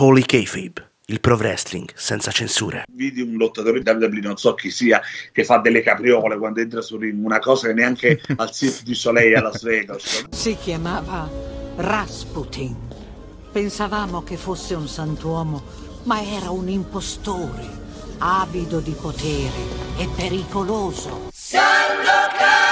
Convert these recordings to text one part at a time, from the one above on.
Holy Kayfabe, il pro wrestling senza censure. Vidi un lottatore di WWE, non so chi sia, che fa delle capriole quando entra su ring, una cosa che neanche al Cirque du Soleil a Las Vegas. Si chiamava Rasputin. Pensavamo che fosse un santuomo, ma era un impostore, avido di potere e pericoloso. Sandokan!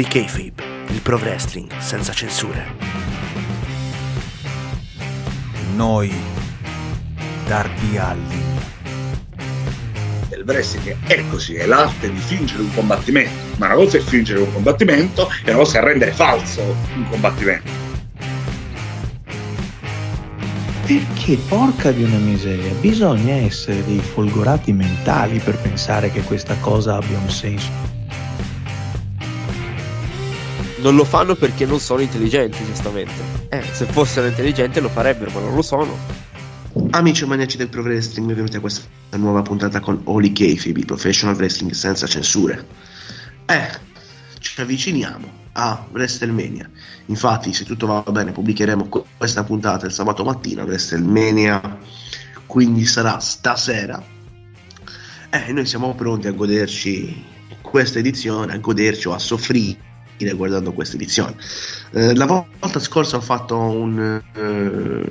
Holy Kayfabe, il pro wrestling senza censure. Noi, Darby Allin. Il wrestling è così, è l'arte di fingere un combattimento, ma una cosa è fingere un combattimento e una cosa è rendere falso un combattimento. Perché, porca di una miseria, bisogna essere dei folgorati mentali per pensare che questa cosa abbia un senso. Non lo fanno perché non sono intelligenti, giustamente. Eh, se fossero intelligenti lo farebbero, ma non lo sono. Amici e maniaci del Pro Wrestling, benvenuti a questa nuova puntata con Holy Kayfabe, Professional Wrestling senza censure. Eh, ci avviciniamo a WrestleMania. Infatti, se tutto va bene, pubblicheremo que- questa puntata il sabato mattina, WrestleMania, quindi sarà stasera. Eh, noi siamo pronti a goderci questa edizione, a goderci o a soffrire guardando questa edizione. Eh, la volta scorsa ho fatto un, eh,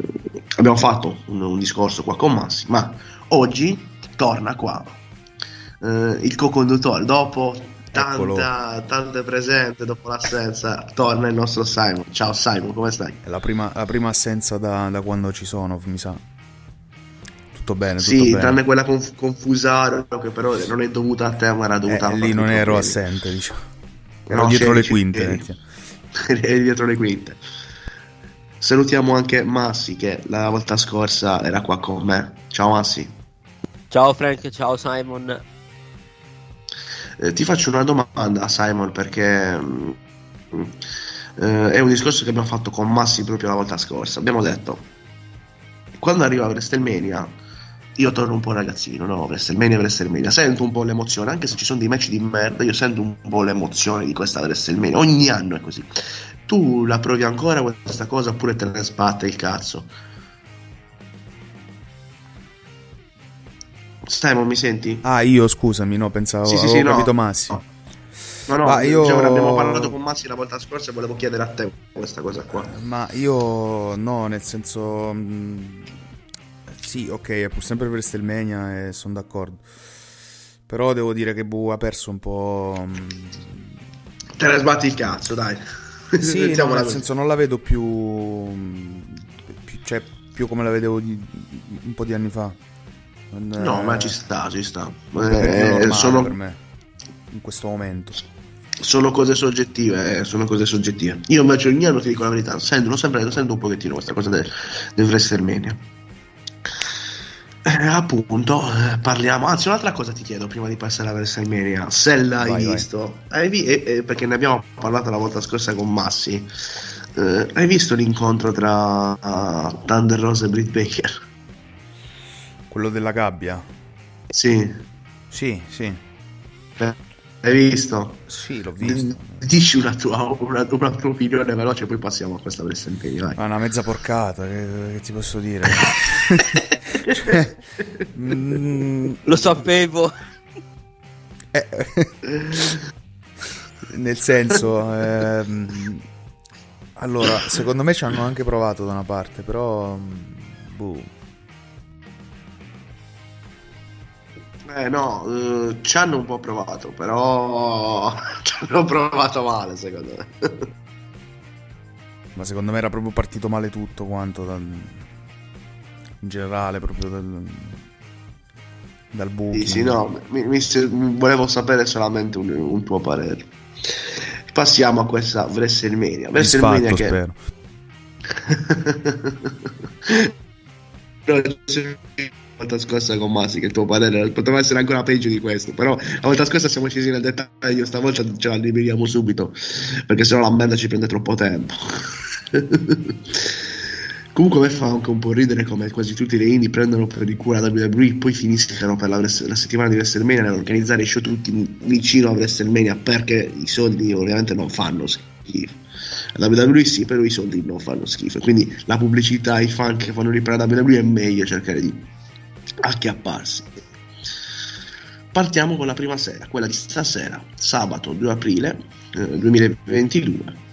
abbiamo fatto un, un discorso qua con Massi, ma oggi torna qua eh, il co-conduttore. Dopo tanta, tante presenze, dopo l'assenza, torna il nostro Simon. Ciao Simon, come stai? È la prima, la prima assenza da, da quando ci sono, mi sa. Tutto bene, tutto Sì, bene. tranne quella conf- confusario che però non è dovuta a te, ma era dovuta a Eh, lì non ero assente, diciamo. Ero No, dietro le quinte. vecchio. Eri dietro le quinte. Salutiamo anche Massi che la volta scorsa era qua con me. Ciao Massi. Ciao Frank, ciao Simon. Eh, ti faccio una domanda Simon perché mm, eh, è un discorso che abbiamo fatto con Massi proprio la volta scorsa. Abbiamo detto quando arriva WrestleMania io torno un po' ragazzino, no? WrestleMania, WrestleMania, sento un po' l'emozione, anche se ci sono dei match di merda, io sento un po' l'emozione di questa WrestleMania, ogni anno è così. Tu la provi ancora questa cosa oppure te ne sbatte il cazzo? Simon, mi senti? Ah, io scusami, no, pensavo, Sì, sì, sì, no. capito Massi. No, no, Ma io- diciamo, abbiamo parlato con Massi la volta scorsa e volevo chiedere a te questa cosa qua. Ma io no, nel senso... mh, sì, ok, è pur sempre WrestleMania e sono d'accordo. Però devo dire che Bu ha perso un po'... mh, Te ne sbatti il cazzo, dai. Sì, no, nel senso non la vedo più, più- cioè più come la vedevo di- un po' di anni fa. Non- No, eh, ma ci sta, ci sta. Eh, normale sono, per me in questo momento. sono cose soggettive, eh, sono cose soggettive. Io invece ogni anno ti dico la verità, sento, lo sempre, lo sento un pochettino questa cosa del, del WrestleMania. Eh, appunto, eh, parliamo. Anzi, un'altra cosa ti chiedo prima di passare a WrestleMania. Se l'hai Vai, vai. visto, hai vi- eh, eh, perché ne abbiamo parlato la volta scorsa con Massi. eh, hai visto l'incontro tra uh, Thunder Rose e Britt Baker? Quello della gabbia? Sì. Sì, sì. Hai visto? Sì, l'ho visto. Dici una tua, una, una tua opinione veloce, poi passiamo a questa WrestleMania. Vai. Ma una mezza porcata, che, che ti posso dire? Mm, Lo sapevo. eh, nel senso, ehm, allora, secondo me ci hanno anche provato da una parte, però... boh. Eh no, eh, ci hanno un po' provato, però ci hanno provato male secondo me. Ma secondo me era proprio partito male tutto quanto dal, in generale, proprio dal, dal booking. Sì, sì, no, mi- mi- volevo sapere solamente un, un tuo parere. Passiamo a questa WrestleMania. WrestleMania che... spero. La volta scorsa con Masi che il tuo parere poteva essere ancora peggio di questo però la volta scorsa siamo scesi nel dettaglio stavolta ce la liberiamo subito perché sennò la merda ci prende troppo tempo comunque a me fa anche un po' ridere come quasi tutti le indie prendono per il culo la WWE poi finiscono per la, la settimana di WrestleMania nell'organizzare i show tutti vicino a WrestleMania perché i soldi ovviamente non fanno schifo la WWE sì, però i soldi non fanno schifo. Quindi la pubblicità, i fan che fanno riprendere la WWE è meglio cercare di acchiapparsi. Partiamo con la prima sera, quella di stasera, sabato 2 aprile eh, 2022.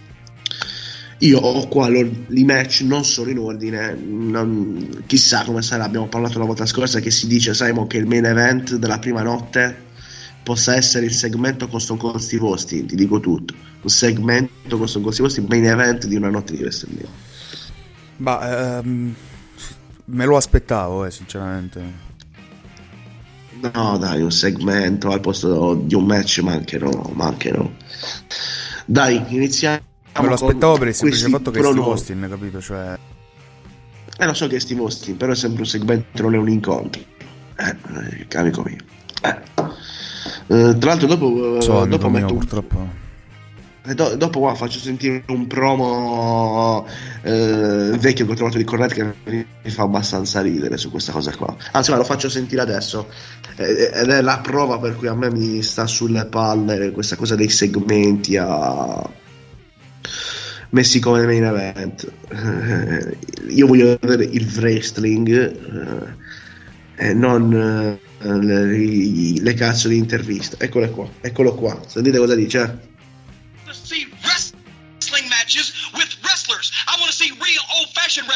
Io ho qua lo- i match non sono in ordine, non- chissà come sarà. Abbiamo parlato la volta scorsa che si dice, Simon, che il main event della prima notte possa essere il segmento con Stone Cold Steve Austin, ti dico tutto. Un segmento con Stone Cold Steve Austin, main event di una notte di WrestleMania. Ma ehm, me lo aspettavo, eh, sinceramente. No, dai, un segmento al posto di un match, ma anche no, ma anche no. Dai, iniziamo. Me lo aspettavo per il semplice fatto che è Steve. Austin, capito? Cioè, Eh, lo so che è Steve Austin, però è sempre un segmento, non è un incontro. Eh, eh, amico mio. Eh. Eh, tra l'altro, dopo, eh, so, amico dopo mio, metto un- purtroppo. eh, do- dopo qua faccio sentire un promo eh, vecchio che ho trovato di Cornet che mi mi fa abbastanza ridere su questa cosa qua. Anzi, ma lo faccio sentire adesso. Eh, ed è la prova per cui a me mi sta sulle palle questa cosa dei segmenti a messi come main event. Eh, io voglio vedere il wrestling eh, e non eh, le, le cazzo di interviste. Eccole qua, eccolo qua. Sentite cosa dice. eh.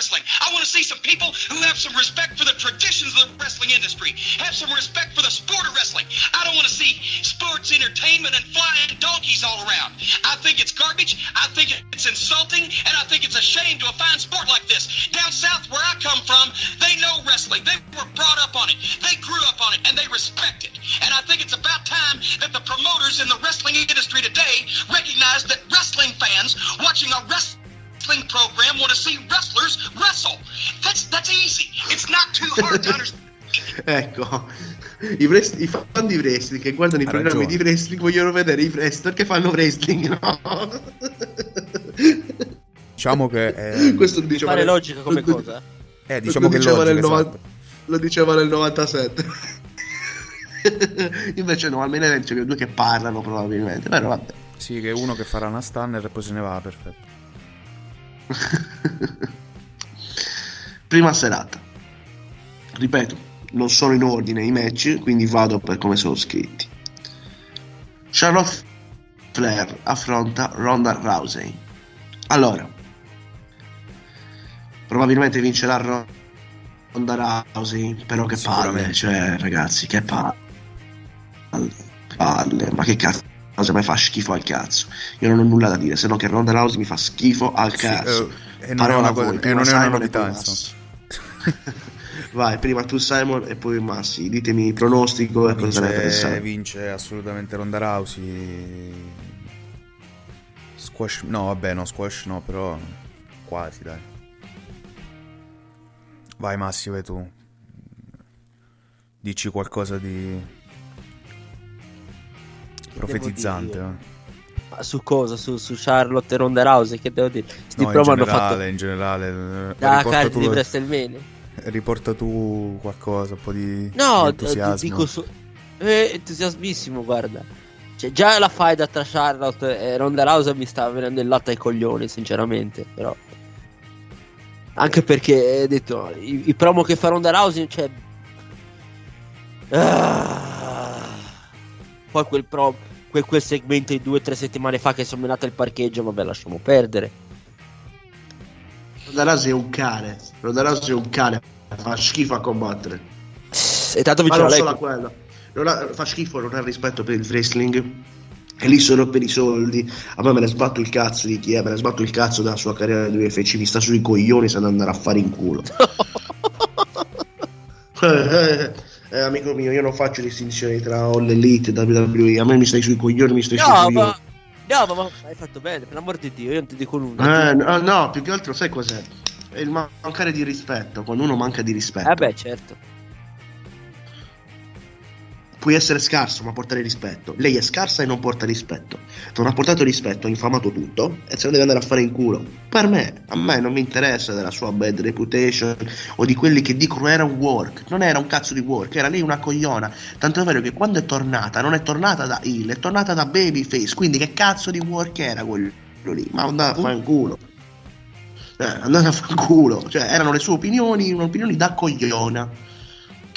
Wrestling. I want to see some people who have some respect for the traditions of the wrestling industry, have some respect for the sport of wrestling. I don't want to see sports entertainment and flying donkeys all around. I think it's garbage. I think it's insulting. And I think it's a shame to a fine sport like this. Down south, where I come from, they know wrestling. They were brought up on it. They grew up on it and they respect it. And I think it's about time that the promoters in the wrestling industry today recognize that wrestling fans watching a wrestling program want to see wrestlers wrestle. That's that's easy. It's not too hard to understand. Ecco, i, wrest- i fan di wrestling che guardano i Ha programmi ragione. di wrestling vogliono vedere i wrestler che fanno wrestling, no? Diciamo che... eh, Questo diceva Pare logica come lo- cosa. eh, diciamo lo che diceva logica, nel 90 esatto. lo diceva nel 97. Invece no, almeno event c'è due che parlano probabilmente, però vabbè. Sì, che è uno che farà una stunner e poi se ne va, perfetto. Prima serata. Ripeto, non sono in ordine i match, quindi vado per come sono scritti. Charlotte Flair affronta Ronda Rousey. Allora, probabilmente vincerà Ronda Rousey, però che palle, cioè ragazzi, che palle. Palle, ma che cazzo. A me fa schifo al cazzo. Io non ho nulla da dire, se no che Ronda Rousey mi fa schifo al Sì, cazzo. eh, e non è Parola voi, e non è una novità, poi insomma. Massi. Vai, prima tu Simon e poi Massi. Ditemi il pronostico e cosa ne pensate. vince assolutamente Ronda Rousey. Squash, no, vabbè, no, squash no, però quasi, dai. Vai Massimo, vai tu. Dici qualcosa di profetizzante. eh. Su cosa? Su, su Charlotte e Ronda Rousey? Che devo dire? Sti No, in generale, fatto in generale. eh, da riporta, carte di WrestleMania. riporta tu qualcosa, un po' di, No, di d- entusiasmo. dico su... Eh, entusiasmissimo, guarda. Cioè, già la faida tra Charlotte e Ronda Rousey mi sta venendo il latte ai coglioni, sinceramente. Però. Anche perché, ho detto, i, i promo che fa Ronda Rousey, cioè. Ah. Poi quel, pro, quel, quel segmento di due o tre settimane fa che sono menato il parcheggio, vabbè, lasciamo perdere. Ronda Rousey è un cane. Ronda Rousey è un cane. Fa schifo a combattere. E tanto Ma vicino a non lei. solo a quello. Non ha- fa schifo, non ha rispetto per il wrestling. E lì sono per i soldi. A me me ne sbatto il cazzo di chi è, me ne sbatto il cazzo della sua carriera di UFC. Mi sta sui coglioni se ne andare a fare in culo. Eh, eh, amico mio, io non faccio distinzioni tra All Elite e WWE. A me mi stai sui coglioni, mi stai sui No, coglioni. ma, no, ma, ma hai fatto bene, per l'amor di Dio, io non ti dico nulla. Eh, no, no, più che altro sai cos'è? È il mancare di rispetto, quando uno manca di rispetto. Eh beh, certo. Puoi essere scarso, ma portare rispetto. Lei è scarsa e non porta rispetto. Non ha portato rispetto, ha infamato tutto e se ne deve andare a fare in culo. Per me, a me non mi interessa della sua bad reputation o di quelli che dicono era un work. Non era un cazzo di work, era lei una cogliona. Tanto è vero che quando è tornata, non è tornata da heel, è tornata da babyface. Quindi che cazzo di work era quello lì? Ma andava a fare in culo. Eh, andate a fare in culo. Cioè, erano le sue opinioni, opinioni da cogliona.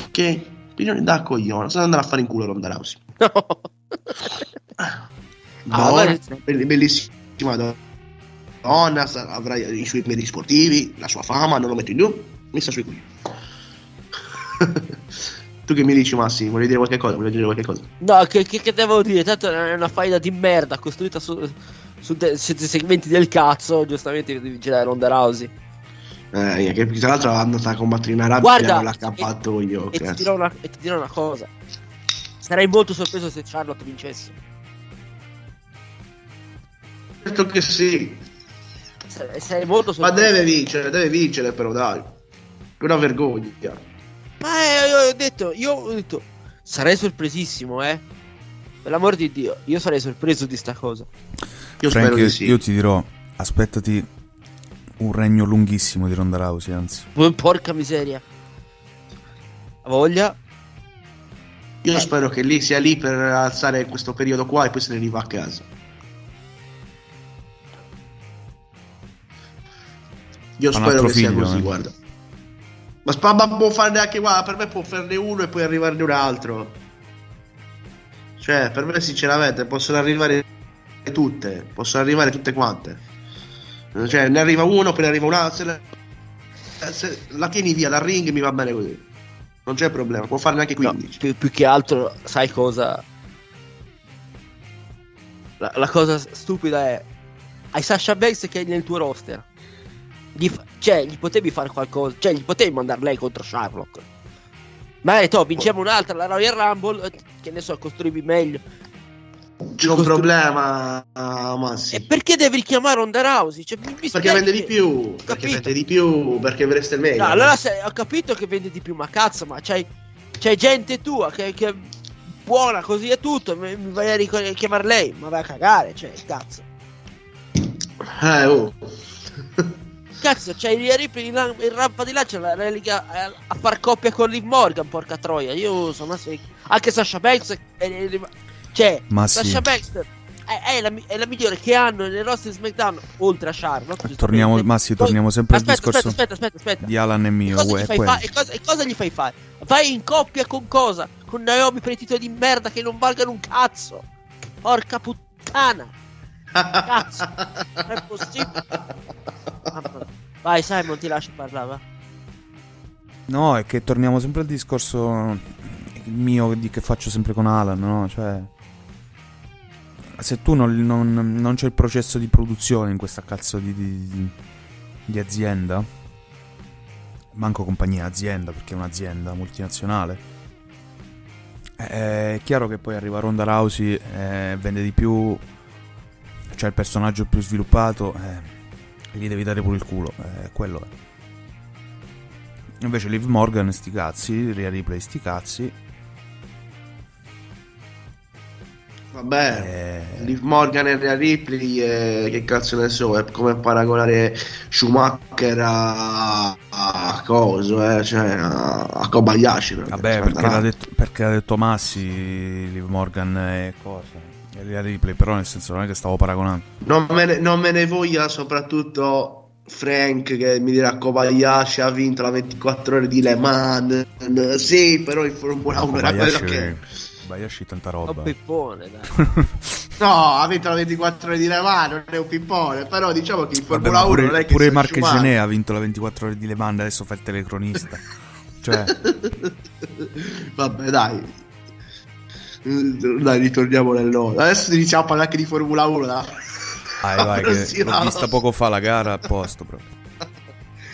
Che opinioni da cogliona. Se ne andare a fare in culo Ronda Rousey. No. Ma- bell- bellissima donna, avrà i suoi meriti sportivi, la sua fama, non lo metto in dubbio, messa sui coglioni. tu che mi dici Massi, vuoi dire qualche cosa? Dire qualche cosa? No, che, che, che devo dire? Tanto è una faida di merda costruita su, su, de- su dei segmenti del cazzo. Giustamente devi girare Ronda Rousey. Eh, che tra l'altro è andata a combattere in Arabia Guarda, e non l'ha accappato E ti, dirò una, e ti dirò una cosa. Sarei molto sorpreso se Charlotte vincesse. Certo che sì, Sarei, sarei molto ma sorpreso. deve vincere, deve vincere però dai. È una vergogna. Ma eh, io ho detto, io ho detto, sarei sorpresissimo, eh. Per l'amor di Dio, io sarei sorpreso di sta cosa. Io Frank, spero di sì. io ti dirò, aspettati un regno lunghissimo di Ronda Rousey, anzi. Porca miseria. Ha voglia? Io spero che lì sia lì per alzare questo periodo qua e poi se ne riva a casa. Io un spero che sia figlio, così, eh. guarda. Ma, spa- ma può farne anche guarda, per me può farne uno e poi arrivarne un altro. Cioè, per me sinceramente possono arrivare tutte, possono arrivare tutte quante. Cioè, ne arriva uno, poi ne arriva un altro. Se la, la tieni via dal ring mi va bene così. Non c'è problema, può farne anche No, 15. più, più che altro, sai cosa? La, la cosa stupida è. Hai Sasha Banks che è nel tuo roster. Gli cioè, gli potevi fare qualcosa. Cioè, gli potevi mandare lei contro Charlotte. Ma hai detto, vinciamo un'altra, la Royal Rumble. eh, Che ne so, costruivi meglio. C'è un problema, Massi. E perché devi richiamare Ronda Rousey? Cioè, mi, mi Perché vende di che- più, perché Capito. vende di più, perché vedreste meglio. No, allora se- ho capito che vende di più, ma cazzo, ma c'hai, c'hai gente tua che, che è buona così e tutto. Mi, mi vai a ric- chiamare lei, ma vai a cagare, cioè, cazzo. Eh, oh. Cazzo, c'hai Rhea Ripley in, in rampa di là, c'è la relega a, a far coppia con Liv Morgan, porca troia. Io sono assi- Anche Sasha Banks è, è- è- cioè, Ma sì. Sasha Banks è, è la, è la migliore che hanno nel roster SmackDown oltre a Charlotte. Torniamo, giustamente. Massi, Poi- torniamo sempre al aspetta, discorso aspetta, aspetta, aspetta, di Alan e mio. cosa, gli fai quello. fa- e, cosa, e cosa gli fai fare? Vai in coppia con cosa? Con Naomi per i titoli di merda che non valgano un cazzo. Porca puttana. Cazzo. Non è possibile. Vai Simon, ti lascio parlare. va. No, è che torniamo sempre al discorso mio di che faccio sempre con Alan, no? Cioè, se tu non, non, non c'è il processo di produzione in questa cazzo di, di- di azienda, manco compagnia, azienda, perché è un'azienda multinazionale, è chiaro che poi arriva Ronda Rousey, eh, vende di più, c'è il personaggio più sviluppato, eh, gli devi dare pure il culo, eh, quello è. Invece Liv Morgan sti cazzi, Rhea Ripley sti cazzi. Vabbè, Eh, Liv Morgan e Rhea Ripley, eh, che cazzo ne so, è come paragonare Schumacher a, a coso, eh, cioè a, a Kobayashi. vabbè, perché l'ha, detto, perché l'ha detto Massi, Liv Morgan e cosa? E Rhea Ripley, però nel senso non è che stavo paragonando. Non me ne, non me ne voglia soprattutto Frank che mi dirà Kobayashi ha vinto la 24 ore di Le Mans. Sì, però in Formula 1 era quello Kobayashi, che... Kobayashi tanta Un roba. pippone, dai. No, ha vinto la 24 ore di Le Mans, non è un pippone, però diciamo che in Vabbè, Formula ma 1 non pure, è che pure sia Marche sciumano. Gené ha vinto la 24 ore di Le Mans, adesso fa il telecronista. cioè, Vabbè, dai. Dai, ritorniamo nel loro. Adesso iniziamo a parlare anche di Formula 1. Dai, vai, vai, che l'ho vista poco fa la gara a posto proprio.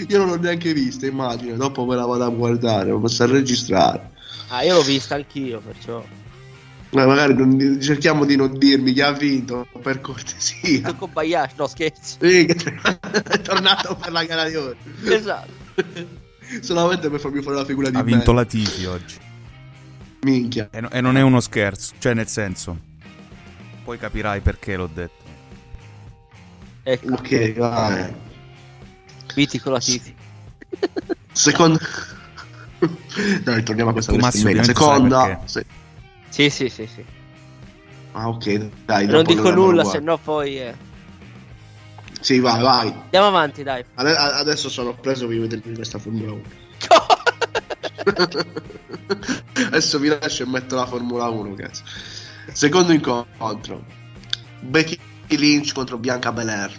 Io non l'ho neanche vista, immagino. Dopo me la vado a guardare, ma posso registrare. Ah, io l'ho vista anch'io, perciò. Ma magari non- cerchiamo di non dirmi chi ha vinto, per cortesia. Con Bayash, no scherzo. Sì, che è tornato per la gara di oggi. Esatto. Solamente per farmi fare la figura di Ha vinto me. la Tifi oggi. Minchia. E, no- e non è uno scherzo, cioè nel senso. Poi capirai perché l'ho detto. Ecco, Ok, vai. Viti con la Titi. Secondo... Dai, torniamo a questa sai Seconda... se- Sì, sì, sì, sì. Ah, ok, dai. non dico nulla, se no poi... eh. Sì, vai, vai. Andiamo avanti, dai. Ade- Adesso sono preso per vedermi questa Formula 1. Adesso vi lascio e metto la Formula 1, cazzo. Secondo incontro. Becky Lynch contro Bianca Belair.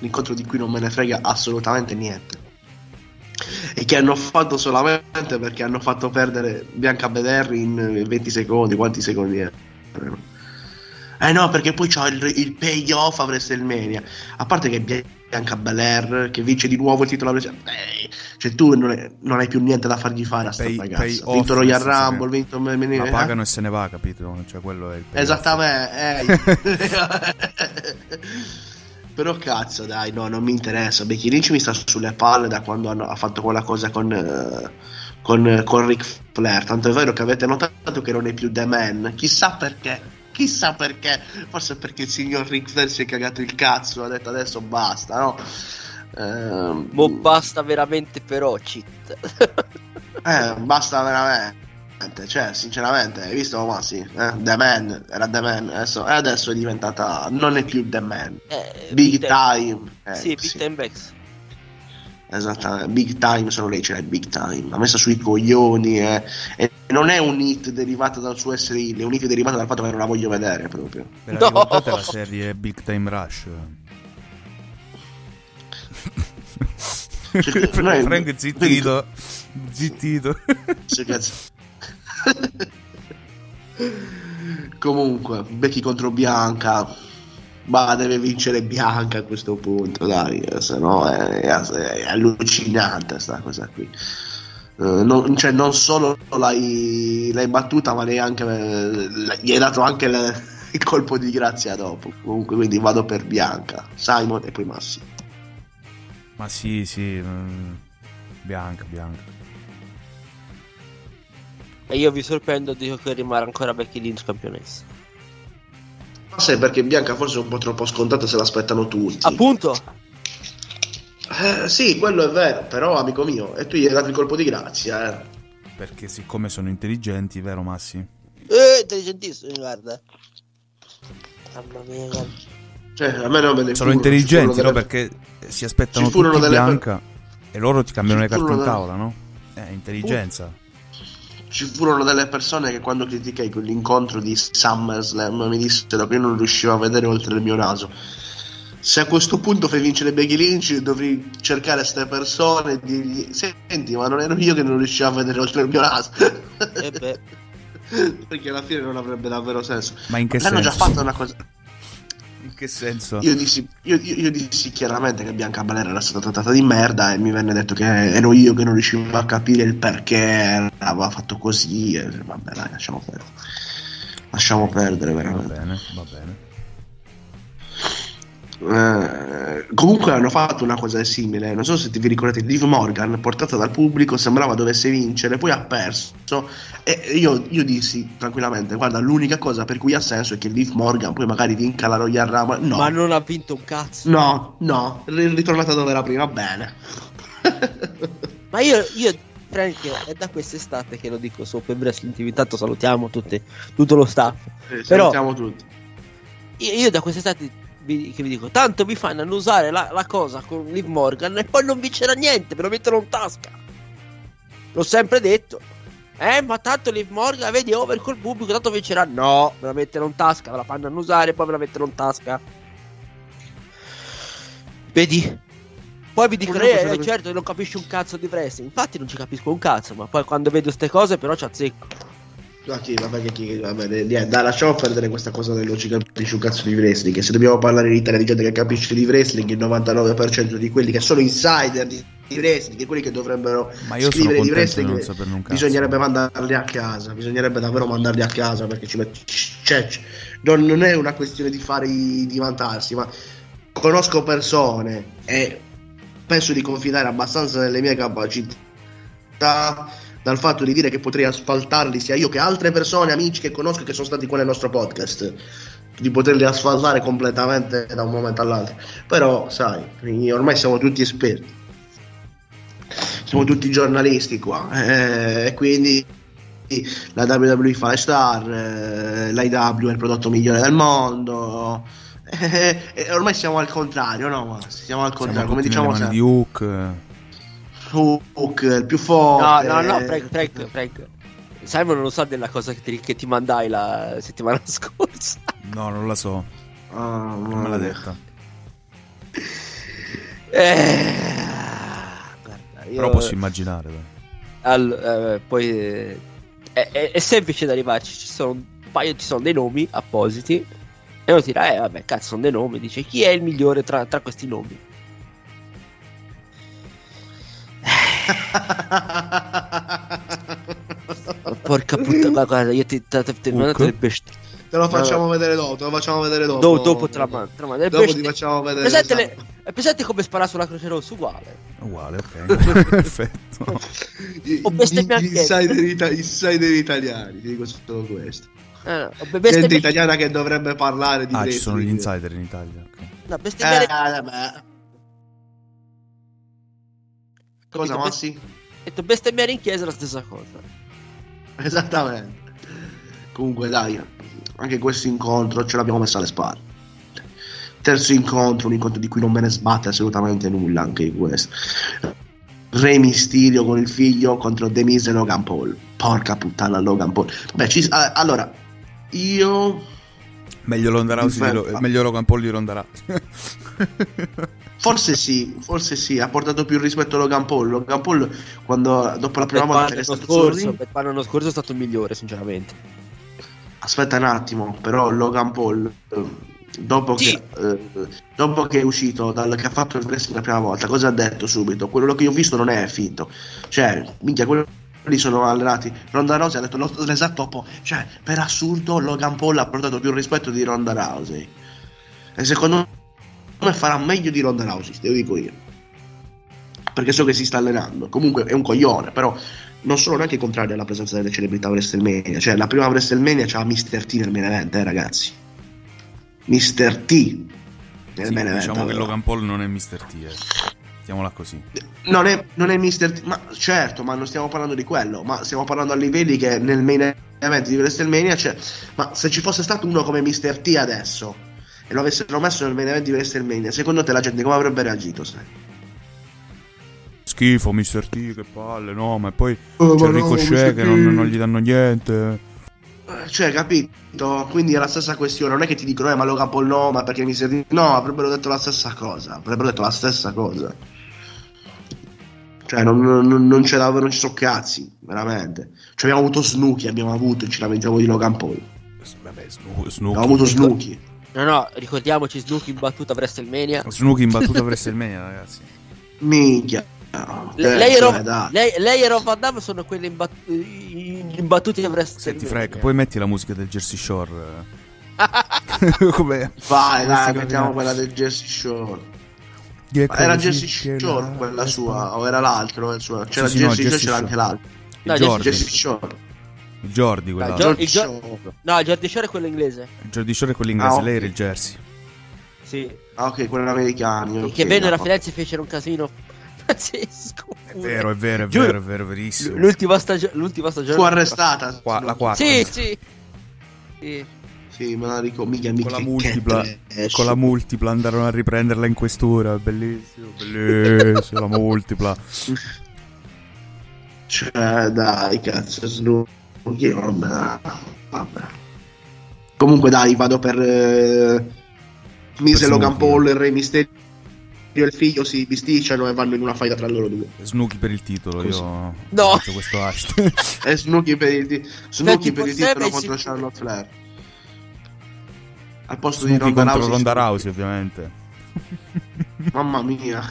L'incontro di cui non me ne frega assolutamente niente. E che hanno fatto solamente perché hanno fatto perdere Bianca Belair in 20 secondi. Quanti secondi erano? Eh no, perché poi c'ha il, il payoff a WrestleMania. A parte che Bianca Belair che vince di nuovo il titolo eh, cioè tu non, è- non hai più niente da fargli fare a sta ragazza. Ha vinto Royal Rumble, vinto La eh? pagano e se ne va, capito? Cioè quello è il. Esattamente, eh. Però cazzo, dai, no, non mi interessa. Becky Lynch mi sta sulle palle da quando hanno- ha fatto quella cosa con, eh, con, con Ric Flair. Tanto è vero che avete notato che non è più The Man. Chissà perché. Chissà perché. Forse perché il signor Ric Flair si è cagato il cazzo. Ha detto adesso basta, no? Ehm, Boh, basta veramente però, cheat. eh, basta veramente. Cioè, sinceramente, hai visto Massi? Eh? The Man, era The Man, adesso, e adesso è diventata. Non è più The Man. Eh, Big time. Time. Eh, Sì, Big Time Backs. Esattamente, Big Time, solo lei c'è il Big Time. L'ha messa sui coglioni eh, e non è un hit derivato dal suo essere ill, è un hit derivato dal fatto che non la voglio vedere proprio. La No. ricordate la serie Big Time Rush? Cioè, noi- Frank zittito. Zittito. Sì, cazzo. Comunque, Becky contro Bianca. Ma deve vincere Bianca a questo punto, dai, eh, se no è, è allucinante sta cosa qui. Eh, non, cioè, non solo l'hai, l'hai battuta, ma neanche eh, gli hai dato anche il, il colpo di grazia dopo. Comunque, quindi vado per Bianca, Simon e poi Massi. Ma sì, sì. mm, Bianca, bianca. E io vi sorprendo, dico che rimane ancora Becky Lynch campionessa. Ma sai perché Bianca forse è un po' troppo scontato se l'aspettano tutti. Appunto! Eh, sì, quello è vero, però amico mio, e tu gli hai dato il colpo di grazia, eh. Perché siccome sono intelligenti, vero Massi? Eh, intelligentissimo, guarda. Mamma mia, guarda. Cioè, a me non me ne Sono furono, intelligenti, no? Perché si aspettano tutti delle- bianca e loro ti cambiano ci le carte in delle- tavola, no? Eh, intelligenza. Ci furono delle persone che quando criticai quell'incontro di SummerSlam mi dissero che io non riuscivo a vedere oltre il mio naso. Se a questo punto fai vincere Becky Lynch, dovrei cercare queste persone e dirgli: Senti, ma non ero io che non riuscivo a vedere oltre il mio naso. Eh Perché alla fine non avrebbe davvero senso. Ma in che L'hanno senso? già fatto una cosa. Che senso? Io dissi, io, io- io dissi chiaramente che Bianca Belair era stata trattata di merda e mi venne detto che ero io che non riuscivo a capire il perché aveva fatto così. E, vabbè, dai, lasciamo perdere. Lasciamo perdere Va veramente. bene, va bene. Eh, comunque hanno fatto una cosa simile. Non so se vi ricordate, Liv Morgan, portata dal pubblico, sembrava dovesse vincere, poi ha perso. E io, io dissi tranquillamente: Guarda, l'unica cosa per cui ha senso è che Liv Morgan poi magari vinca la Royal Rumble. No, ma non ha vinto un cazzo. no, no, è ritornata dove era prima. Bene. Ma io, io Frank, è da quest'estate che lo dico su Open Wrestling TV. Intanto salutiamo tutti, tutto lo staff. Eh, Però- salutiamo tutti. Io, io da quest'estate vi, che vi dico, tanto vi fanno annusare la, la cosa con Liv Morgan e poi non vincerà niente, ve lo mettono in tasca. L'ho sempre detto. Eh, ma tanto Liv Morgan, vedi, over col pubblico, tanto vincerà. No, ve la mettono in tasca, ve la fanno annusare e poi ve la mettono in tasca. Vedi? Poi vi dicono, cosa eh, da- certo, non capisci un cazzo di wrestling. Infatti non ci capisco un cazzo, ma poi quando vedo ste cose però ci azzecco. Ma chi, vabbè, che chi, vabbè, dai, dai, lasciamo perdere questa cosa del non ci capisci un cazzo di wrestling. Che se dobbiamo parlare in Italia di gente che capisce di wrestling, il 99% di quelli che sono insider di, di wrestling, quelli che dovrebbero scrivere di wrestling, bisognerebbe mandarli a casa. Bisognerebbe davvero mandarli a casa perché ci met- cioè, non, non è una questione di fare i- di vantarsi, ma conosco persone e penso di confidare abbastanza nelle mie capacità dal fatto di dire che potrei asfaltarli sia io che altre persone, amici che conosco che sono stati qua nel nostro podcast, di poterli asfaltare completamente da un momento all'altro. Però, sai, ormai siamo tutti esperti. Siamo tutti giornalisti qua eh, e quindi la WWE fa le star, eh, l'IW è il prodotto migliore del mondo. eh, e ormai siamo al contrario, no? Ma siamo al Siamo contrario, come tutti diciamo sempre. di Hook. Hook, il più No, forte. no, no, Frank, Frank, Frank. Simon non lo sa della cosa che ti, che ti mandai la settimana scorsa. No, non la so. Ah, Non me l'ha detta. Eh, guarda, io... Però posso immaginare. dai. Al- eh, poi eh, è, è- semplice da arrivarci. Ci sono un paio, ci sono dei nomi appositi. E uno dirà, eh, vabbè, cazzo, sono dei nomi. Dice, chi è il migliore tra, tra questi nomi? Porca puttana, guarda, io ti ho mandato Hook? le bestie. Te lo facciamo vedere dopo, te lo facciamo vedere dopo. Do- dopo te la mando. te la mando. Le Dopo bestie- ti facciamo vedere. Presente, le- è presente come spara sulla Croce Rossa? Uguale. Uguale, ok. Perfetto. I- Ho bestemmiato insider, ita- insider italiani, ti dico solo questo. Eh, no, be- Gente bestemmia- italiana che dovrebbe parlare di Ah, ci sono gli insider in Italia. ok. no, Eh, bestemmiare- vabbè. Cosa, Capito? Massi? Ho detto bestemmiare in chiesa è la stessa cosa. Esattamente. Comunque, dai, anche questo incontro ce l'abbiamo messo alle spalle. Terzo incontro, un incontro di cui non me ne sbatte assolutamente nulla, anche questo. Re Mysterio con il figlio contro The Miz e Logan Paul. Porca puttana, Logan Paul. Beh, ci, ah, allora, io Meglio Ronda Rousey di meglio Logan Paul di Ronda Rousey. Forse sì, forse sì, ha portato più rispetto a Logan Paul. Logan Paul, quando, dopo la prima Per volta che è stato scorso, per l'anno scorso è stato il migliore, sinceramente. Aspetta un attimo, però Logan Paul, dopo, Sì. che, eh, dopo che è uscito, dal, che ha fatto il wrestling la prima volta, cosa ha detto subito? Quello che io ho visto non è finto. Cioè, minchia, quelli sono allenati. Ronda Rousey ha detto lo- l'esatto opposto. Cioè, per assurdo, Logan Paul ha portato più rispetto di Ronda Rousey. E secondo me farà meglio di Ronda Rousey, te lo dico io. Perché so che si sta allenando. Comunque è un coglione, però non sono neanche contrario alla presenza delle celebrità a WrestleMania. Cioè, la prima WrestleMania c'ha Mr. T nel main event, eh, ragazzi. Mr. T nel Sì, main event. diciamo che allora. Logan Paul non è Mr. T. Eh. Mettiamola così. Non è, non è Mr. T, ma certo, ma non stiamo parlando di quello, ma stiamo parlando a livelli che nel main event di WrestleMania c'è. Ma se ci fosse stato uno come Mr. T adesso e lo avessero messo nel main event di WrestleMania, secondo te la gente come avrebbe reagito? Sai? Schifo, Mr. T, che palle, no, ma poi Oh, c'è ma no, Ricochet Mr. che T. non, non gli danno niente. Eh, Cioè, capito? Quindi è la stessa questione. Non è che ti dicono, eh, ma Logan Paul no, ma perché mi serve. No, avrebbero detto la stessa cosa. Avrebbero detto la stessa cosa. Cioè, non, non, non c'è davvero, non ci sono cazzi, veramente. Cioè, abbiamo avuto Snooki, abbiamo avuto ci lamentiamo di Logan Paul. Vabbè, Snook, Snook. Abbiamo avuto Snooki. No, no, ricordiamoci Snook in battuta WrestleMania. Snook in battuta WrestleMania, ragazzi. Minchia. Le- Eh, lei, e cioè, Rob, dai. lei, lei e Rob Van Damme sono quelli imbat- imbattuti a WrestleMania. Senti, Frank, poi metti la musica del Jersey Shore. eh. Come? Vai, dai, mettiamo quella del Jersey Shore. Era Jersey Shore la- quella sua, o era l'altro? il suo? C'era Sì, sì, no, Jersey Shore, c'era anche l'altro. No. Jersey Shore. Jordi, quella. No, Jordi, Gio- il Gio- No, il Jordi Shore è quello inglese. Shore è quello inglese, Ah, ok. lei era il Jersey. Sì. Ah, ok, quelli americani. ok, che vennero a no. Firenze e fecero un casino. scusa. È vero, è vero, è vero, è vero, verissimo. L'ultima, stagio- l'ultima stagione. Fu arrestata. Qua- la quarta. Sì, sì. Sì. Sì, me la ricordo. Mica, mica, con la multipla, con la multipla andarono a riprenderla in questura. Bellissimo, bellissimo, la multipla. Cioè, dai, cazzo, Snooki, vabbè, vabbè. Comunque, dai, vado per eh, Mise Logan Paul, il Re Mysterio e il figlio si bisticciano e vanno in una faida tra loro due. Snooki per il titolo, Così. io No. ho fatto questo hashtag. E Snooki per il, ti- Snooki per il titolo contro. Charlotte Flair. Al posto di Snooki Ronda contro Rousey. Ronda Rousey, ovviamente. Mamma mia.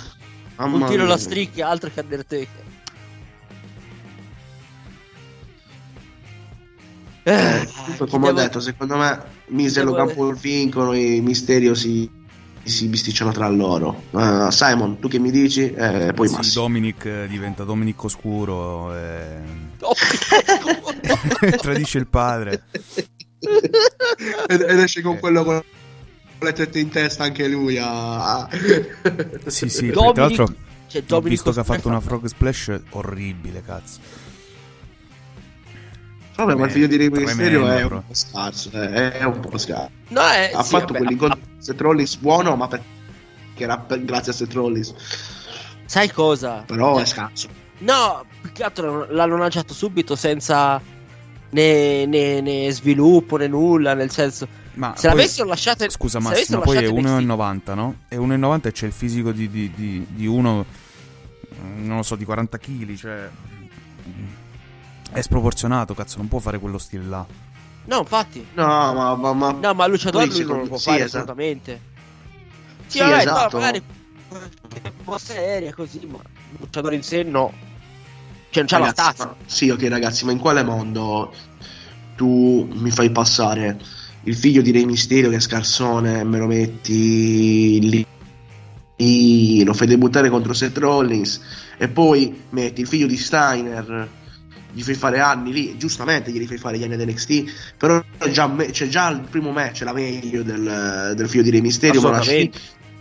Mamma Un tiro mia. la stricchia, altro che Undertaker. Eh, Eh, comunque, come ho devo- detto, secondo me Mise e devo- Logan Paul vincono e Misterio si, si bisticciano tra loro. Eh, Simon, tu che mi dici? Eh, poi Sì, Massimo. Dominic eh, diventa Dominic Oscuro e Oh, tradisce il padre. ed, ed esce con quello con le tette in testa anche lui. a- a- Sì, sì, Dominic- tra l'altro C'è ho visto che ha fatto una frog splash orribile, cazzo. Vabbè, ma il figlio di Rey Tremendo, Mysterio è un po' scarso. eh, È un po' scarso. No, eh, ha sì, fatto vabbè, quell'incontro con Seth Rollins buono, ma perché era per- grazie a Seth Rollins. Sai cosa? Però è scarso. No, più che altro l'hanno lanciato subito senza né, né- né sviluppo né nulla, nel senso... Ma Se poi- l'avessero lasciato... Scusa se Massimo, l'avessero poi è lasciato in 1,90 no? È 1,90 e c'è il fisico di, di- di- di uno, non lo so, di 40 kg, cioè... È sproporzionato, cazzo, non può fare quello stile là. No, infatti. No, ma, ma, ma- No, ma Luciador lui non lo può sì, fare esatto. assolutamente. Sì, Sì, vabbè, esatto. no, magari un po' seria così, ma Luciador in sé no. Cioè non c'ha la Ragazzi, stazza. ma- Sì, ok, ragazzi, ma in quale mondo tu mi fai passare il figlio di Rey Mysterio che è scarsone, me lo metti lì, lì, lo fai debuttare contro Seth Rollins e poi metti il figlio di Steiner, gli fai fare anni lì, giustamente gli fai fare gli anni ad NXT, però c'è già, c'è già il primo match, la meglio del, del figlio di Rey Mysterio, ma lasci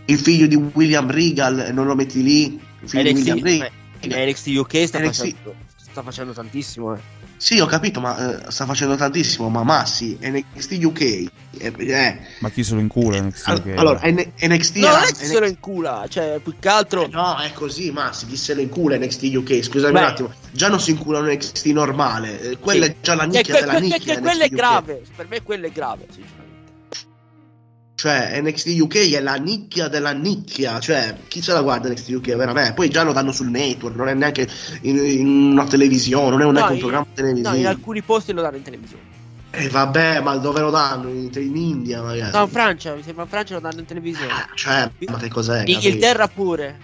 il figlio di William Regal non lo metti lì, il figlio di NXT, William Regal. eh, NXT UK sta, NXT. Facendo, sta facendo tantissimo, eh. Sì, ho capito, ma eh, sta facendo tantissimo. Ma Massi, NXT UK. eh, eh, Ma chi se lo incula NXT? all- che- allora, N- NXT. No, non è che se lo incula, cioè più che altro... No, è così, Massi, chi se lo incula NXT UK? Scusami Beh. un attimo, già non si inculano NXT normale. eh, Quella Sì. è già la nicchia que- della que- nicchia. NXT quello è UK. grave, per me quello è grave, sinceramente. Cioè, NXT UK è la nicchia della nicchia. Cioè, chi se la guarda NXT UK? Veramente. Poi già lo danno sul network, non è neanche in, in una televisione, non è neanche No, un programma No, televisivo. in alcuni posti lo danno in televisione. E vabbè, ma dove lo danno? In, in India, magari. No, in Francia, mi sembra in Francia lo danno in televisione. Ah, cioè, ma che cos'è? In Inghilterra pure.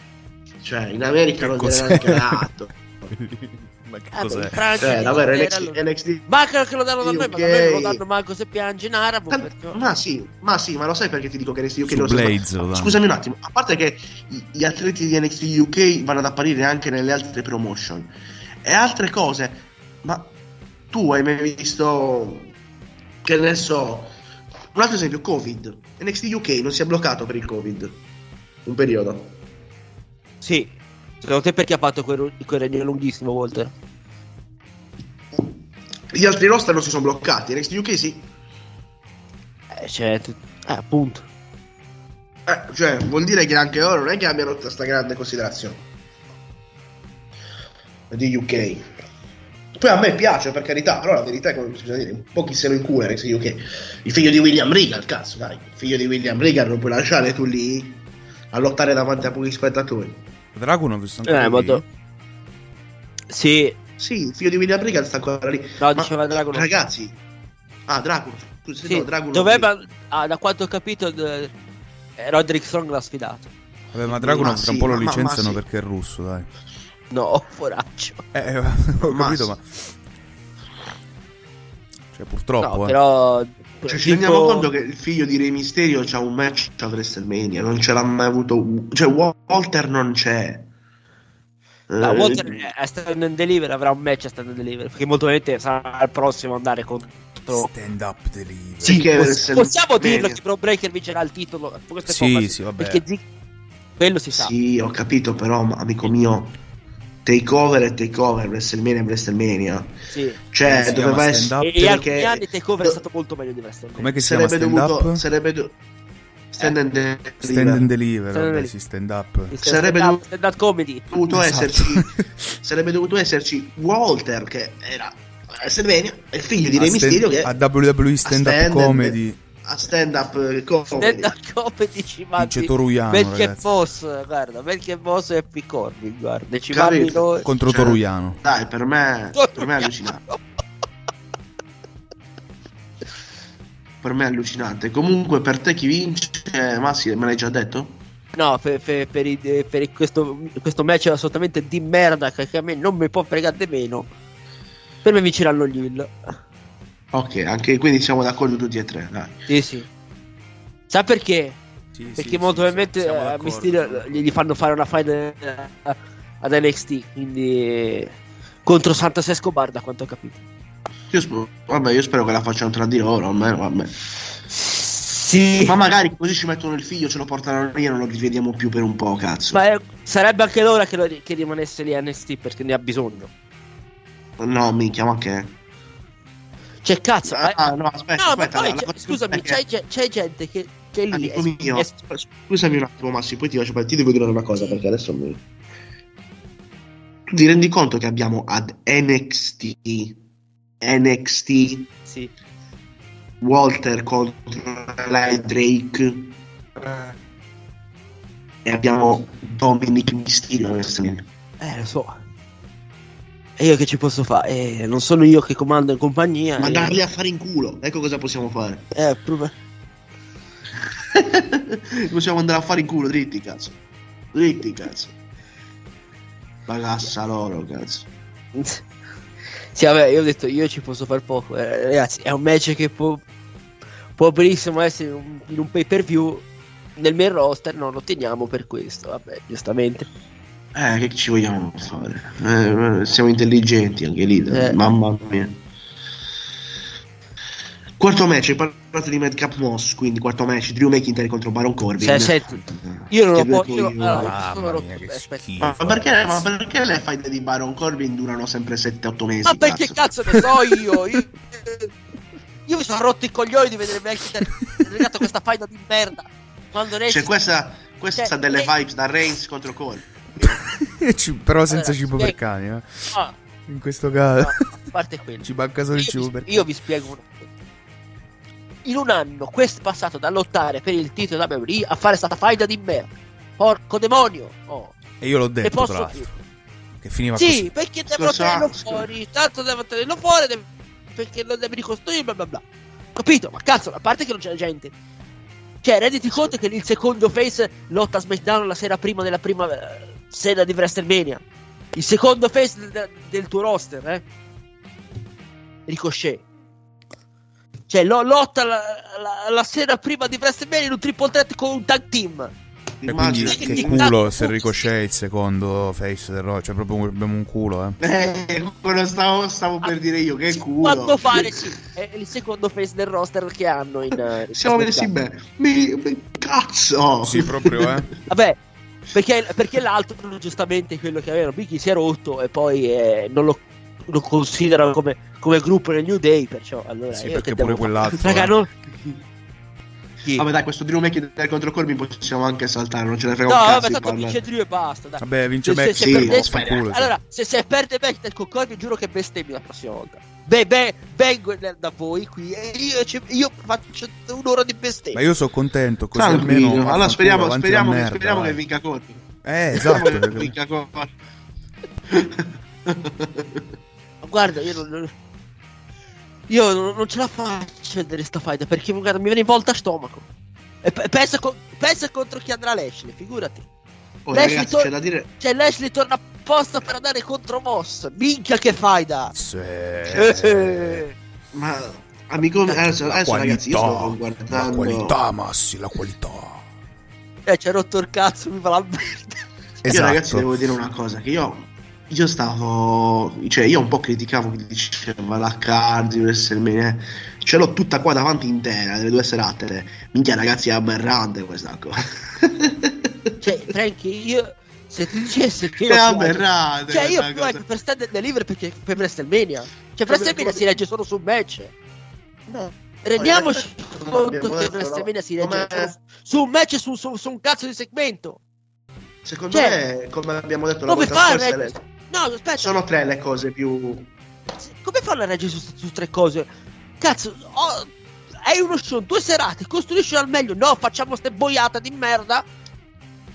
Cioè, in America non cos'è? viene neanche dato. Ma che Eh, cos'è? Francia, Cioè, davvero, Inghilterra NXT, lo- NXT Ma che che lo danno da noi, ma da noi lo danno manco se piange in arabo. Tan- perché- Ma sì, ma sì, ma lo sai perché ti dico che NXT UK lo so- Blades danno. Scusami un attimo, a parte che gli atleti di NXT UK vanno ad apparire anche nelle altre promotion e altre cose, ma tu hai mai visto che ne so, un altro esempio, Covid. NXT UK non si è bloccato per il Covid. Un periodo. Sì. Secondo te perché ha fatto quel, quel regno lunghissimo, Walter? Gli altri roster non si sono bloccati, NXT UK sì. Eh, cioè, eh, appunto. Eh, cioè, vuol dire che anche loro non è che abbiano questa grande considerazione di UK. Poi a me piace per carità, però la verità è come bisogna dire, un po' chi se lo incula NXT UK. Il figlio di William Regal, cazzo, dai. Il figlio di William Regal non puoi lasciare tu lì a lottare davanti a pochi spettatori. Dragon ho visto anche Eh, lì. molto... Sì, Sì, il figlio di William Regal sta ancora lì. no, Ma, diceva Dragon. Ragazzi, ah, Dragon, scusa, Sì, no, Dragon doveva... ah, da quanto ho capito, d- eh, Roderick Strong l'ha sfidato. Vabbè, ma Dragon Ma tra sì, un po' lo ma- ma licenziano sì. perché è russo, dai. No, foraccio. Eh, ho Ma capito, sì. ma... Cioè, purtroppo, No, eh. però... Cioè, ci tipo- rendiamo conto che il figlio di Rey Mysterio c'ha un match a WrestleMania, non ce l'ha mai avuto. Cioè, Walter non c'è. No, Eh, Walter è stand and deliver, avrà un match a stand and deliver, perché molto probabilmente sarà il prossimo a andare contro... Stand up delivery. Sì, che Poss- possiamo dirlo che Pro Breaker vincerà il titolo? Questo è Sì, sì, vabbè. Perché Zig- Quello si sa. Sì, ho capito, però, amico mio, takeover e takeover, WrestleMania e WrestleMania. Sì. Cioè, Si doveva essere. E, e alcuni anni Takeover è stato molto meglio di WrestleMania. Com'è che si sarebbe stand dovuto. up? Sarebbe do- stand and deliver. Stand and deliver, Stand and vabbè, sì, stand up. Il sarebbe stand-up- dovuto- stand-up comedy. dovuto Esatto. esserci sarebbe dovuto esserci Walter che era a WrestleMania e il figlio di Re A stand- Mysterio che a WWE stand up stand and- comedy a stand up eh, comedy Stand-up comedy ci mandi. vince Toruiano, Perché ragazzi. boss, guarda, perché boss è Happy Corbin, guarda, ci Capito. mandi noi. contro Cioè, Toruiano. dai per me per me è allucinante per me è allucinante comunque per te chi vince Massi me l'hai già detto? No, per, per- per per questo, questo match assolutamente di merda che che a me non mi può fregare di meno. Per me vinceranno gli Hill. Ok anche quindi siamo d'accordo tutti e tre dai Sì, sì. Sa perché? Sì, Perché sì, molto sì, probabilmente siamo a. Mysterio gli fanno fare una fight eh, ad NXT, quindi contro Santos Escobar da quanto ho capito. io, sp- vabbè, io spero che la facciano tra di loro almeno vabbè Sì. ma magari così ci mettono il figlio ce lo portano via non lo rivediamo più per un po' cazzo Ma eh, sarebbe anche l'ora che, lo- che rimanesse lì NXT perché ne ha bisogno. no minchia ma che Cioè, cazzo. ma- Ah, no, aspetta, no, aspetta, ma poi la- la- scusami, c'è, c'è- c'è gente che, che lì Amico è, mio, è- scusami un attimo, Massi, poi ti faccio ti devo dire una cosa perché adesso mi. Tu ti rendi conto che abbiamo ad NXT NXT sì. Walter contro Eli Drake e abbiamo Dominic Mysterio. Eh, lo so. E io che ci posso fare? Eh, non sono io che comando in compagnia. Mandarli a fare in culo, ecco cosa possiamo fare. Eh, prov- possiamo andare a fare in culo dritti, cazzo. Dritti, cazzo. Bagassa loro, cazzo. Sì, vabbè, io ho detto io ci posso far poco. Eh, ragazzi, è un match che può, può benissimo essere in un, in un pay per view. Nel main roster non lo teniamo per questo. Vabbè, giustamente. Eh, che ci vogliamo fare? Eh, eh, siamo intelligenti anche lì, Eh. mamma mia. Quarto match, hai parlato di Madcap Moss, quindi quarto match, Drew McIntyre contro Baron Corbin. Cioè, senti, io non lo posso. Io, allora, Mamma sono rotto- mia, che aspetta. schifo. Ma perché, ma perché le fight di Baron Corbin durano sempre 7-8 mesi? Ma perché cazzo ne so io? Io, io mi sono rotto i coglioni di vedere McIntyre legato a questa faida di merda. Quando ne Cioè, questa, questa Cioè, delle eh. vibes da Reigns contro Corbin. Però senza Allora, cibo spiego. per cani, eh. Ah, In questo no, caso. a parte quello. Ci manca solo il cibo vi, per io vi spiego una cosa. In un anno questo è passato da lottare per il titolo WWE a fare stata faida di merda. Porco demonio. Oh. E io l'ho detto, tra posso l'altro. più. Che finiva Sì, così. perché devono tenerlo fuori. Tanto devono tenerlo fuori. deve- Perché lo devi ricostruire. Bla bla bla. Capito? Ma cazzo, a parte che non c'è gente. Cioè, renditi conto che il secondo face lotta a SmackDown la sera prima della prima sera di WrestleMania. Il secondo face del, del tuo roster, eh? Ricochet. Cioè, lo- lotta la, la- la sera prima di WrestleMania in un triple threat con un tag team. E quindi Immagina che che- culo se Ricochet è il secondo face del Raw. Cioè, proprio abbiamo un culo, eh. Eh, quello stavo, stavo per dire io, che culo. Quanto pare, sì. È il secondo face del roster che hanno in. eh, in Siamo messi bene. Mi, mi- cazzo! Sì, proprio, eh. Vabbè, perché, perché l'altro, giustamente, quello che aveva Biggie si è rotto e poi eh, non lo, lo considerano come, come gruppo nel New Day. Perciò, allora, Sì, io perché pure quell'altro, Raga, eh. non. Chi? Vabbè, dai, questo Drew McIntyre contro Corbin possiamo anche saltare, non ce ne frega No, un cazzo vabbè, di tanto vince Drew e basta. Dai. Vabbè, vince Se- se- Beck. se sì, perde- fanculo, sì. Allora, se, se perde Beck con Corby, giuro che bestemmi la prossima volta. Beh, beh, vengo da- voi qui e io, io faccio un'ora di bestemmia. Ma io sono contento, così Tranquillo, almeno. allora speriamo, speriamo, la che, merda, speriamo vai. che vinca Corbin. Eh, Speriamo esatto. che vinca Corbin. Ma Guarda, io non- io non, non ce la faccio a vedere sta fight perché guarda, mi viene in volta a stomaco. E pe- pensa, co- pensa contro chi andrà Lashley, figurati. Oh, Lashley ragazzi, tor- c'è da dire... Cioè, Lashley torna apposta per andare contro Moss. Minchia che faida! Sì. Ma, amico mio, adesso, adesso ragazzi, io sto qualità, guardando... la qualità, Massi, la qualità. Eh, ha rotto il cazzo, mi fa la merda. Io Esatto. ragazzi devo dire una cosa, che io... Io stavo... Cioè, io un po' criticavo chi diceva la card WrestleMania. Ce l'ho tutta qua davanti intera, delle due serate. Minchia ragazzi, è aberrante questa cosa. Cioè, Frankie, io se ti dicessi che È io più aberrante Cioè, io più per stand delivery perché per WrestleMania. Cioè, WrestleMania si legge solo su match. No. Rendiamoci conto che? WrestleMania si legge Come- su un match e su, su- su un cazzo di segmento. Secondo Cioè, me, come abbiamo detto la Come volta scorsa, No, aspetta. sono tre le cose più... Come fanno a reggere su, su tre cose? Cazzo, oh, hai uno show, due serate, costruisci al meglio. No, facciamo ste boiate di merda.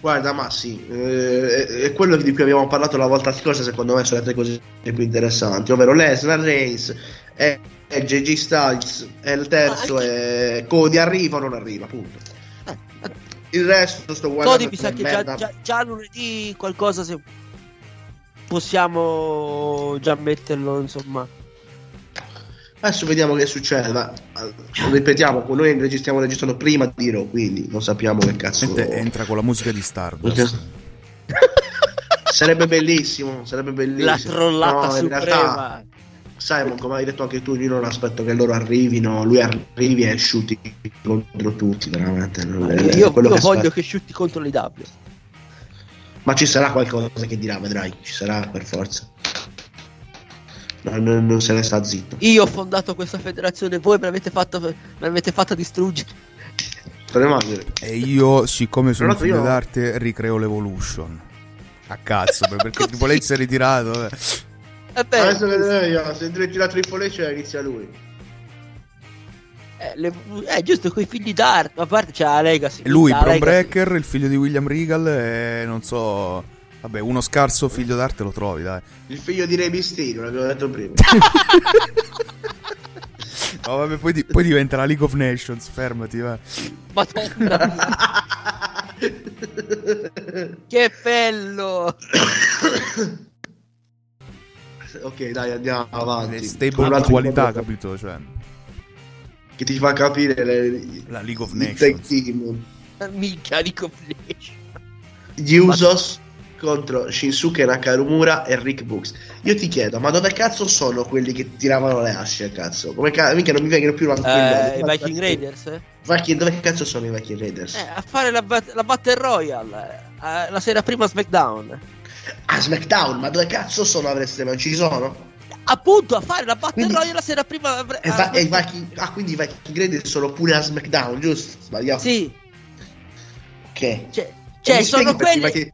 Guarda, ma sì, eh, è, quello di cui abbiamo parlato la volta scorsa, secondo me sono le tre cose più interessanti, ovvero Lesnar, Reigns e, e JJ Styles e il terzo Ma è Cody arriva o non arriva, punto. Eh, eh, Il resto sto guardando Cody mi sa che già, già, già lunedì qualcosa se possiamo già metterlo, insomma. Adesso vediamo che succede, ma eh, ripetiamo, noi registriamo registrando prima di Raw, quindi non sappiamo che cazzo... Entra- con la musica di Stardust. sarebbe bellissimo, sarebbe bellissimo. La trollata No, in suprema. realtà, Simon, come hai detto anche tu, io non aspetto che loro arrivino, lui arrivi e sciuti contro tutti, veramente. io io che voglio aspetto. che sciutti contro l'IW. Ma ci sarà qualcosa che dirà, vedrai, ci sarà per forza. No, non, non se ne sta zitto. Io ho fondato questa federazione, voi me l'avete fatta, me l'avete fatta distruggere. E io, siccome sono figlio io- d'arte, ricreo l'Evolution. A cazzo, perché H si è ritirato. eh. Beh, Adesso vedremo io, se la Triple H inizia lui. Eh, le- eh, giusto, quei figli d'arte. A parte c'è la Legacy. Lui, la Legacy. Breaker, il figlio di William Regal, e non so... Vabbè, uno scarso figlio d'arte lo trovi, dai. Il figlio di Re Mysterio, l'abbiamo detto prima. No, vabbè, poi, di- poi diventerà League of Nations, fermati, va. Madonna, che bello! ok, dai, andiamo avanti. Stable qualità, capito? Cioè, Che ti fa capire le, la League of Nations. team. Minchia di completion. Gli Usos contro Shinsuke Nakamura e Rick Books. Io ti chiedo, ma dove cazzo sono quelli che tiravano le asce, cazzo? Come ca- mica non mi vengono più avanti Eh, i Viking Raiders, eh? Viking- dove cazzo sono i Viking Raiders? Eh, a fare la, bat- la Battle Royale eh, la sera prima a SmackDown. Ah, SmackDown, ma dove cazzo sono a WrestleMania? Ci sono? Appunto, a fare la Battle Quindi- Royale la sera prima a, E a- va- e i Viking- ah, quindi i Viking Raiders sono pure a SmackDown, giusto? Sbagliato? Sì, Ok. cioè, E cioè sono quelli... I Viking,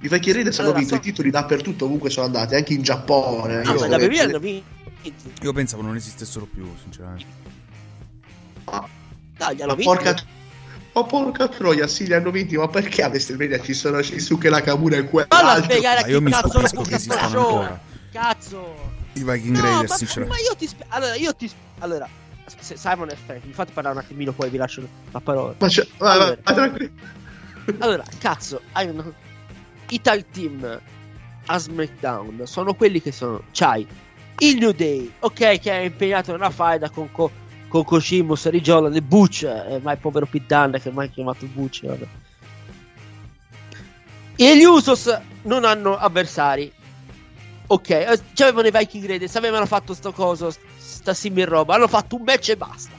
i Viking Raiders hanno Allora, vinto so- i titoli dappertutto, ovunque sono andati, anche in Giappone. Ah, Io ma che- WWE hanno vinto. Io pensavo non esistessero più, sinceramente. Dai, gli hanno Ma vinto. porca, ma porca troia, sì, li hanno vinti, ma perché a WrestleMania ci sono Shinsuke Nakamura e quell'altro? Ma io chi mi lo che show. ancora. Cazzo. I Viking No, Raiders, ma, sinceramente. ma io ti spie- allora io ti sp- allora se Simon e Frank mi fate parlare un attimino poi vi lascio la parola Ma vai, Allora. tranquillo. allora cazzo hai un- i tag team a SmackDown sono quelli che sono c'hai il New Day ok che è impegnato nella faida con co- con Koshimus Rigiola e Butch eh, ma il povero Dunne che mai chiamato Butch vabbè. e gli Usos non hanno avversari Ok, eh, c'avevano i Viking Raiders, avevano fatto sto coso, sta simil roba, hanno fatto un match e basta.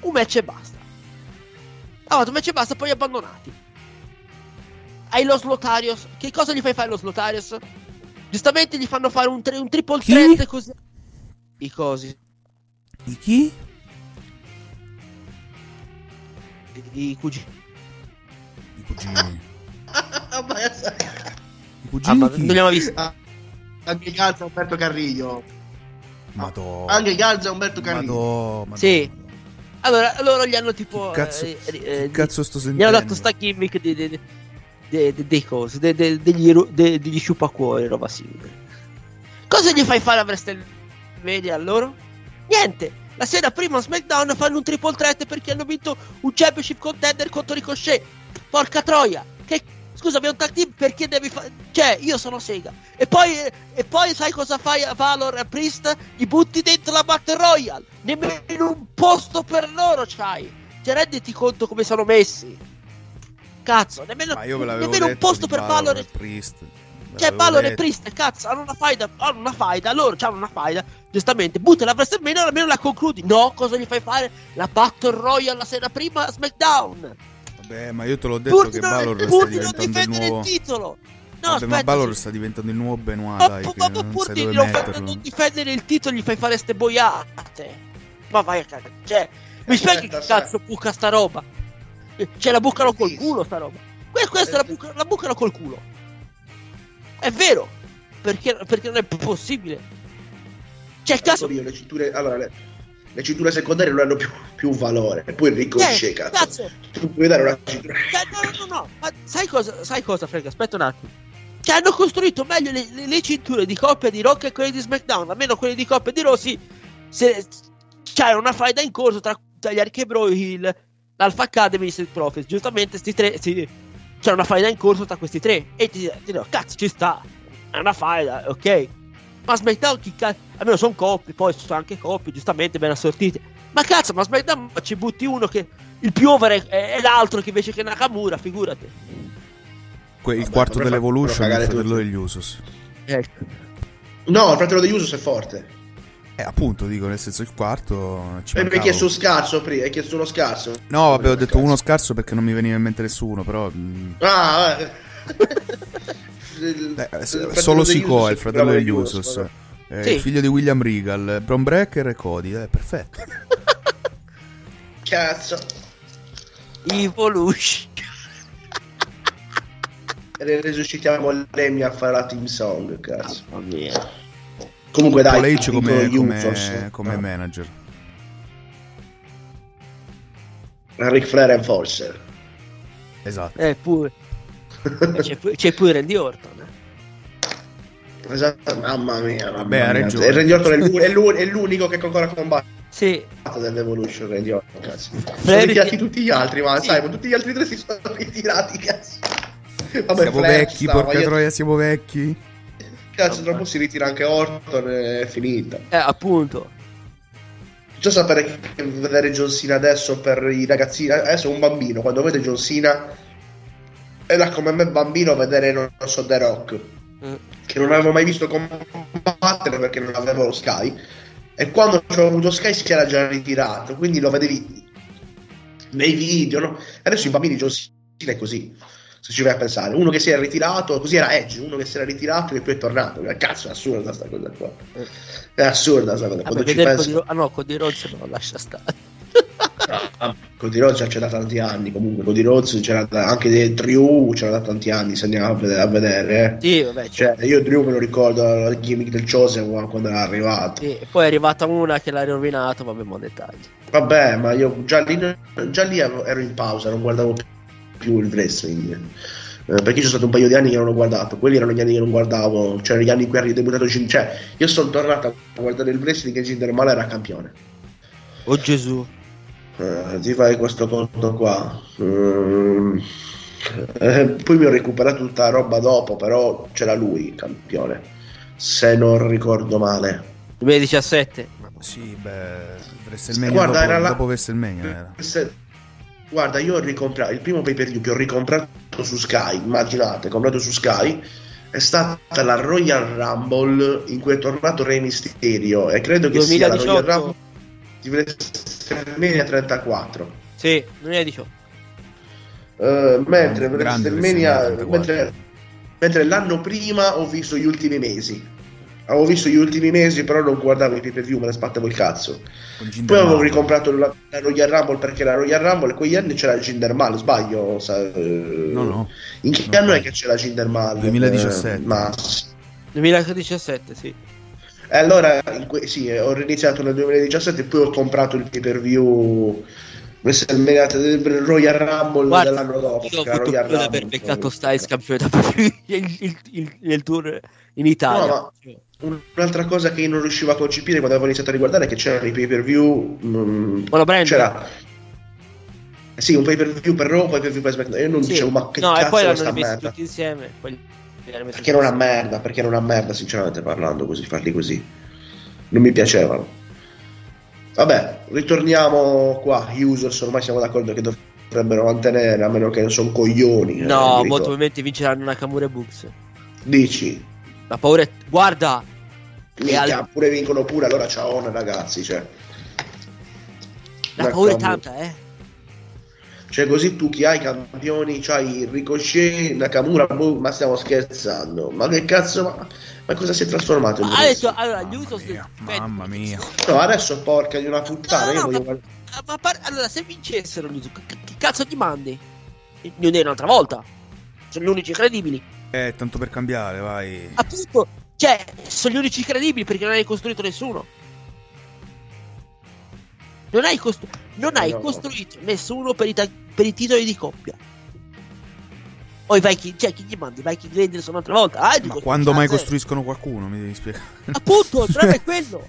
Un match e basta. Ha fatto un match e basta, poi abbandonati. Hai lo Slotarius, che cosa gli fai fare lo Slotarius? Giustamente gli fanno fare un, tri- un triple Chi? threat così. I cosi. I chi? I, i cugini. I cugini. Ah, ma- I Ah, cugini ma chi? non li abbiamo visti. Ah, Anche Galza Umberto Carriglio. Madò. Anche Galza Umberto Carriglio. Madò, madò, Sì. Allora, loro gli hanno tipo. Che cazzo, eh, eh, che eh, cazzo sto Gli sentendo? hanno dato sta gimmick di, di, di- di- dei cosi, de- de- degli, degli sciupacuori, roba simile. Cosa gli fai fare a WrestleMania a loro? Niente. La sera prima a SmackDown fanno un triple threat perché hanno vinto un championship contender contro Ricochet. Porca troia. Che scusa, abbiamo un tag team perché devi fare. Cioè, io sono Sega. E poi, e poi sai cosa fai a Valor e a Priest? Li butti dentro la Battle Royale. Nemmeno un posto per loro c'hai. Cioè, renditi conto come sono messi. Cazzo, nemmeno, nemmeno un posto per Valor e Priest. Cioè, Balor e. Priest, cazzo, hanno una faida, hanno una faida, loro hanno una faida, giustamente, butta la WrestleMania almeno la concludi. No, cosa gli fai fare? La Battle Royale la sera prima a SmackDown. Beh, ma io te l'ho detto Pur che di non, Balor sta pur di non diventando il difendere nuovo. il titolo. No, Vabbè, ma. Balor sta diventando il nuovo Benoit, Ma, dai, ma non pur sai di dove non, non difendere il titolo gli fai fare ste boiate. Ma vai a cagare. Cioè, mi spieghi che cazzo buca sta roba? Cioè, la bucano col culo sta roba. Que- Questa la, buca- la bucano col culo. È vero. Perché, perché non è possibile. Cioè, cazzo. Io, le cinture, allora, le, le cinture secondarie non hanno più, più valore. E poi il ricochet, Eh, cazzo. Tu puoi dare una cintura. Cioè, no, no, no, no. Ma sai cosa, sai cosa, frega? Aspetta un attimo. Che hanno costruito meglio le, le- le cinture di coppia di Rock e quelle di SmackDown. Almeno quelle di coppia di Rossi. Se c'era una faida in corso tra, tra gli Archebro Hill, l'Alpha Academy e i Street Profits. Giustamente, sti tre. Sì, c'era una faida in corso tra questi tre. E ti, ti dirò, cazzo, ci sta. È una faida, ok. Ma SmackDown, chi cazzo. Almeno sono coppie, poi sono anche coppie, giustamente ben assortite. Ma cazzo, ma SmackDown ci butti uno che. Il più over è, è l'altro che invece che Nakamura, figurati. Que- il Vabbè, quarto dell'Evolution è il fratello degli Usos. Ecco. No, il fratello degli Usos è forte. Eh, appunto, dico, nel senso il quarto ci E mi hai chiesto uno scarso prima, hai chiesto uno scarso. No, vabbè, ho detto uno scarso perché non mi veniva in mente nessuno, però... mm, Ah, eh. Eh, fratello solo Sikoa è il fratello degli Usos. vabbè. Eh, Sì. Il figlio di William Regal, Bron Breaker e Cody. Eh, perfetto. Cazzo. Evolution. E Resuscitiamo Lemmy a fare la team song, cazzo. Mamma mia. Comunque dai, Triple come, come, Usos. come Ah. manager. Ric Flair Enforcer. Esatto. Eh, pure. Eh, C'è, pu- c'è pure Randy Orton. eh. Esatto, mamma mia. Mamma Beh, ha mia. ragione. E Randy Orton è l'u- è l'u- è l'unico che ancora combatte Sì. dell'Evolution, Randy Orton, cazzo. Sono ritirati tutti gli altri, ma Sì. sai, ma tutti gli altri tre si sono ritirati, cazzo. Vabbè, siamo Flair vecchi, stava, porca io- troia, siamo vecchi. Cazzo, dopo si ritira anche Orton e è finita. Eh, appunto. Già sapere che vedere John Cena adesso per i ragazzini, adesso è un bambino, quando vede John Cena era come me bambino vedere, non so, The Rock, Mm. che non avevo mai visto combattere perché non avevo lo Sky, e quando ho avuto Sky si era già ritirato, quindi lo vedevi nei video, no? Adesso i bambini John Cena è così, se ci vai a pensare, uno che si era ritirato, così era Edge, uno che si era ritirato e poi è tornato, cazzo è assurda sta cosa qua, è assurda sta cosa, Vabbè, quando ci pensi... Cody ah no, Cody Rhodes no, lascia stare. Cody Rhodes c'è da tanti anni comunque Cody Rhodes c'era da, anche dei Drew c'era da tanti anni se andiamo a vedere, a vedere, eh. Sì, vabbè, cioè, io Drew me lo ricordo la gimmick del Chosen quando era arrivato sì. Poi è arrivata una che l'ha rovinato, vabbè, ma dettagli. vabbè ma io già lì, già lì ero ero in pausa non guardavo più il wrestling Eh, perché ci sono stato un paio di anni che non ho guardato quelli erano gli anni che non guardavo cioè gli anni in cui eri debuttato cioè io sono tornato a guardare il wrestling e Jinder Mahal era campione Oh Gesù. Eh, ti fai questo conto qua. Mm. Eh, poi mi ho recuperato tutta la roba dopo, però c'era lui, campione. Se non ricordo male. 2017. Sì, beh, WrestleMania Guarda, dopo, era la- dopo WrestleMania era. Se- Guarda, io ho ricomprato il primo pay per view che ho ricomprato su Sky. Immaginate, comprato su Sky. È stata la Royal Rumble in cui è tornato Re Mysterio. E credo che sia la Royal 2018. Rumble di WrestleMania 34. Sì, 2018. Eh, mentre mentre, mentre l'anno prima ho visto gli ultimi mesi avevo visto gli ultimi mesi però non guardavo i pay per view me ne sbattevo il cazzo poi avevo ricomprato la, la Royal Rumble perché la Royal Rumble quegli anni c'era il Jinder Mahal sbaglio sa- eh, No, no. in che No, anno no. è che c'era Jinder Mahal 2017. Eh, ma 2017, sì. E allora que- sì, ho iniziato nel 2017 e poi ho comprato il pay per view WrestleMania Royal Rumble Guarda, dell'anno dopo io ho avuto Royal Rumble. beccato Styles campione da il, il, il, il tour in Italia. No, Un'altra cosa che io non riuscivo a concepire quando avevo iniziato a riguardare è che c'erano i pay per view. mm, c'era. Sì, un pay per view per Raw, un pay per view per SmackDown. Io non Sì. dicevo, ma che no, cazzo e poi l'hanno merda? tutti insieme. Poi Perché era una merda, perché era una merda, sinceramente parlando, così, farli così. Non mi piacevano. Vabbè, ritorniamo qua. Users, ormai siamo d'accordo che dovrebbero mantenere, a meno che non sono coglioni. eh. No, mi molto probabilmente vinceranno Nakamura e Bucks. Dici, La paura è... Guarda! Minchia, al- pure vincono pure, allora ciao ragazzi, cioè. La paura è tanta, eh. Cioè, così tu chi hai i campioni, c'hai Ricochet, Nakamura, boh, ma stiamo scherzando. Ma che cazzo, ma, ma cosa si è trasformato? detto, wrestling? allora, gli Mamma Usos mia, mamma mia. No, adesso porca di una puttana, No, io no, voglio ma- Ma par- allora, se vincessero gli Usos, che, che cazzo ti mandi? Non è un'altra volta. Sono gli unici credibili. Eh, tanto per cambiare, vai. Appunto, cioè, sono gli unici credibili perché non hai costruito nessuno. Non hai, costru- non hai No. costruito nessuno per i, ta- per i titoli di coppia. Poi vai chi, cioè, chi gli mandi? Vai chi Vendors un'altra volta? Ah, Ma quando mai costruiscono qualcuno, mi devi spiegare. Appunto, il problema è quello.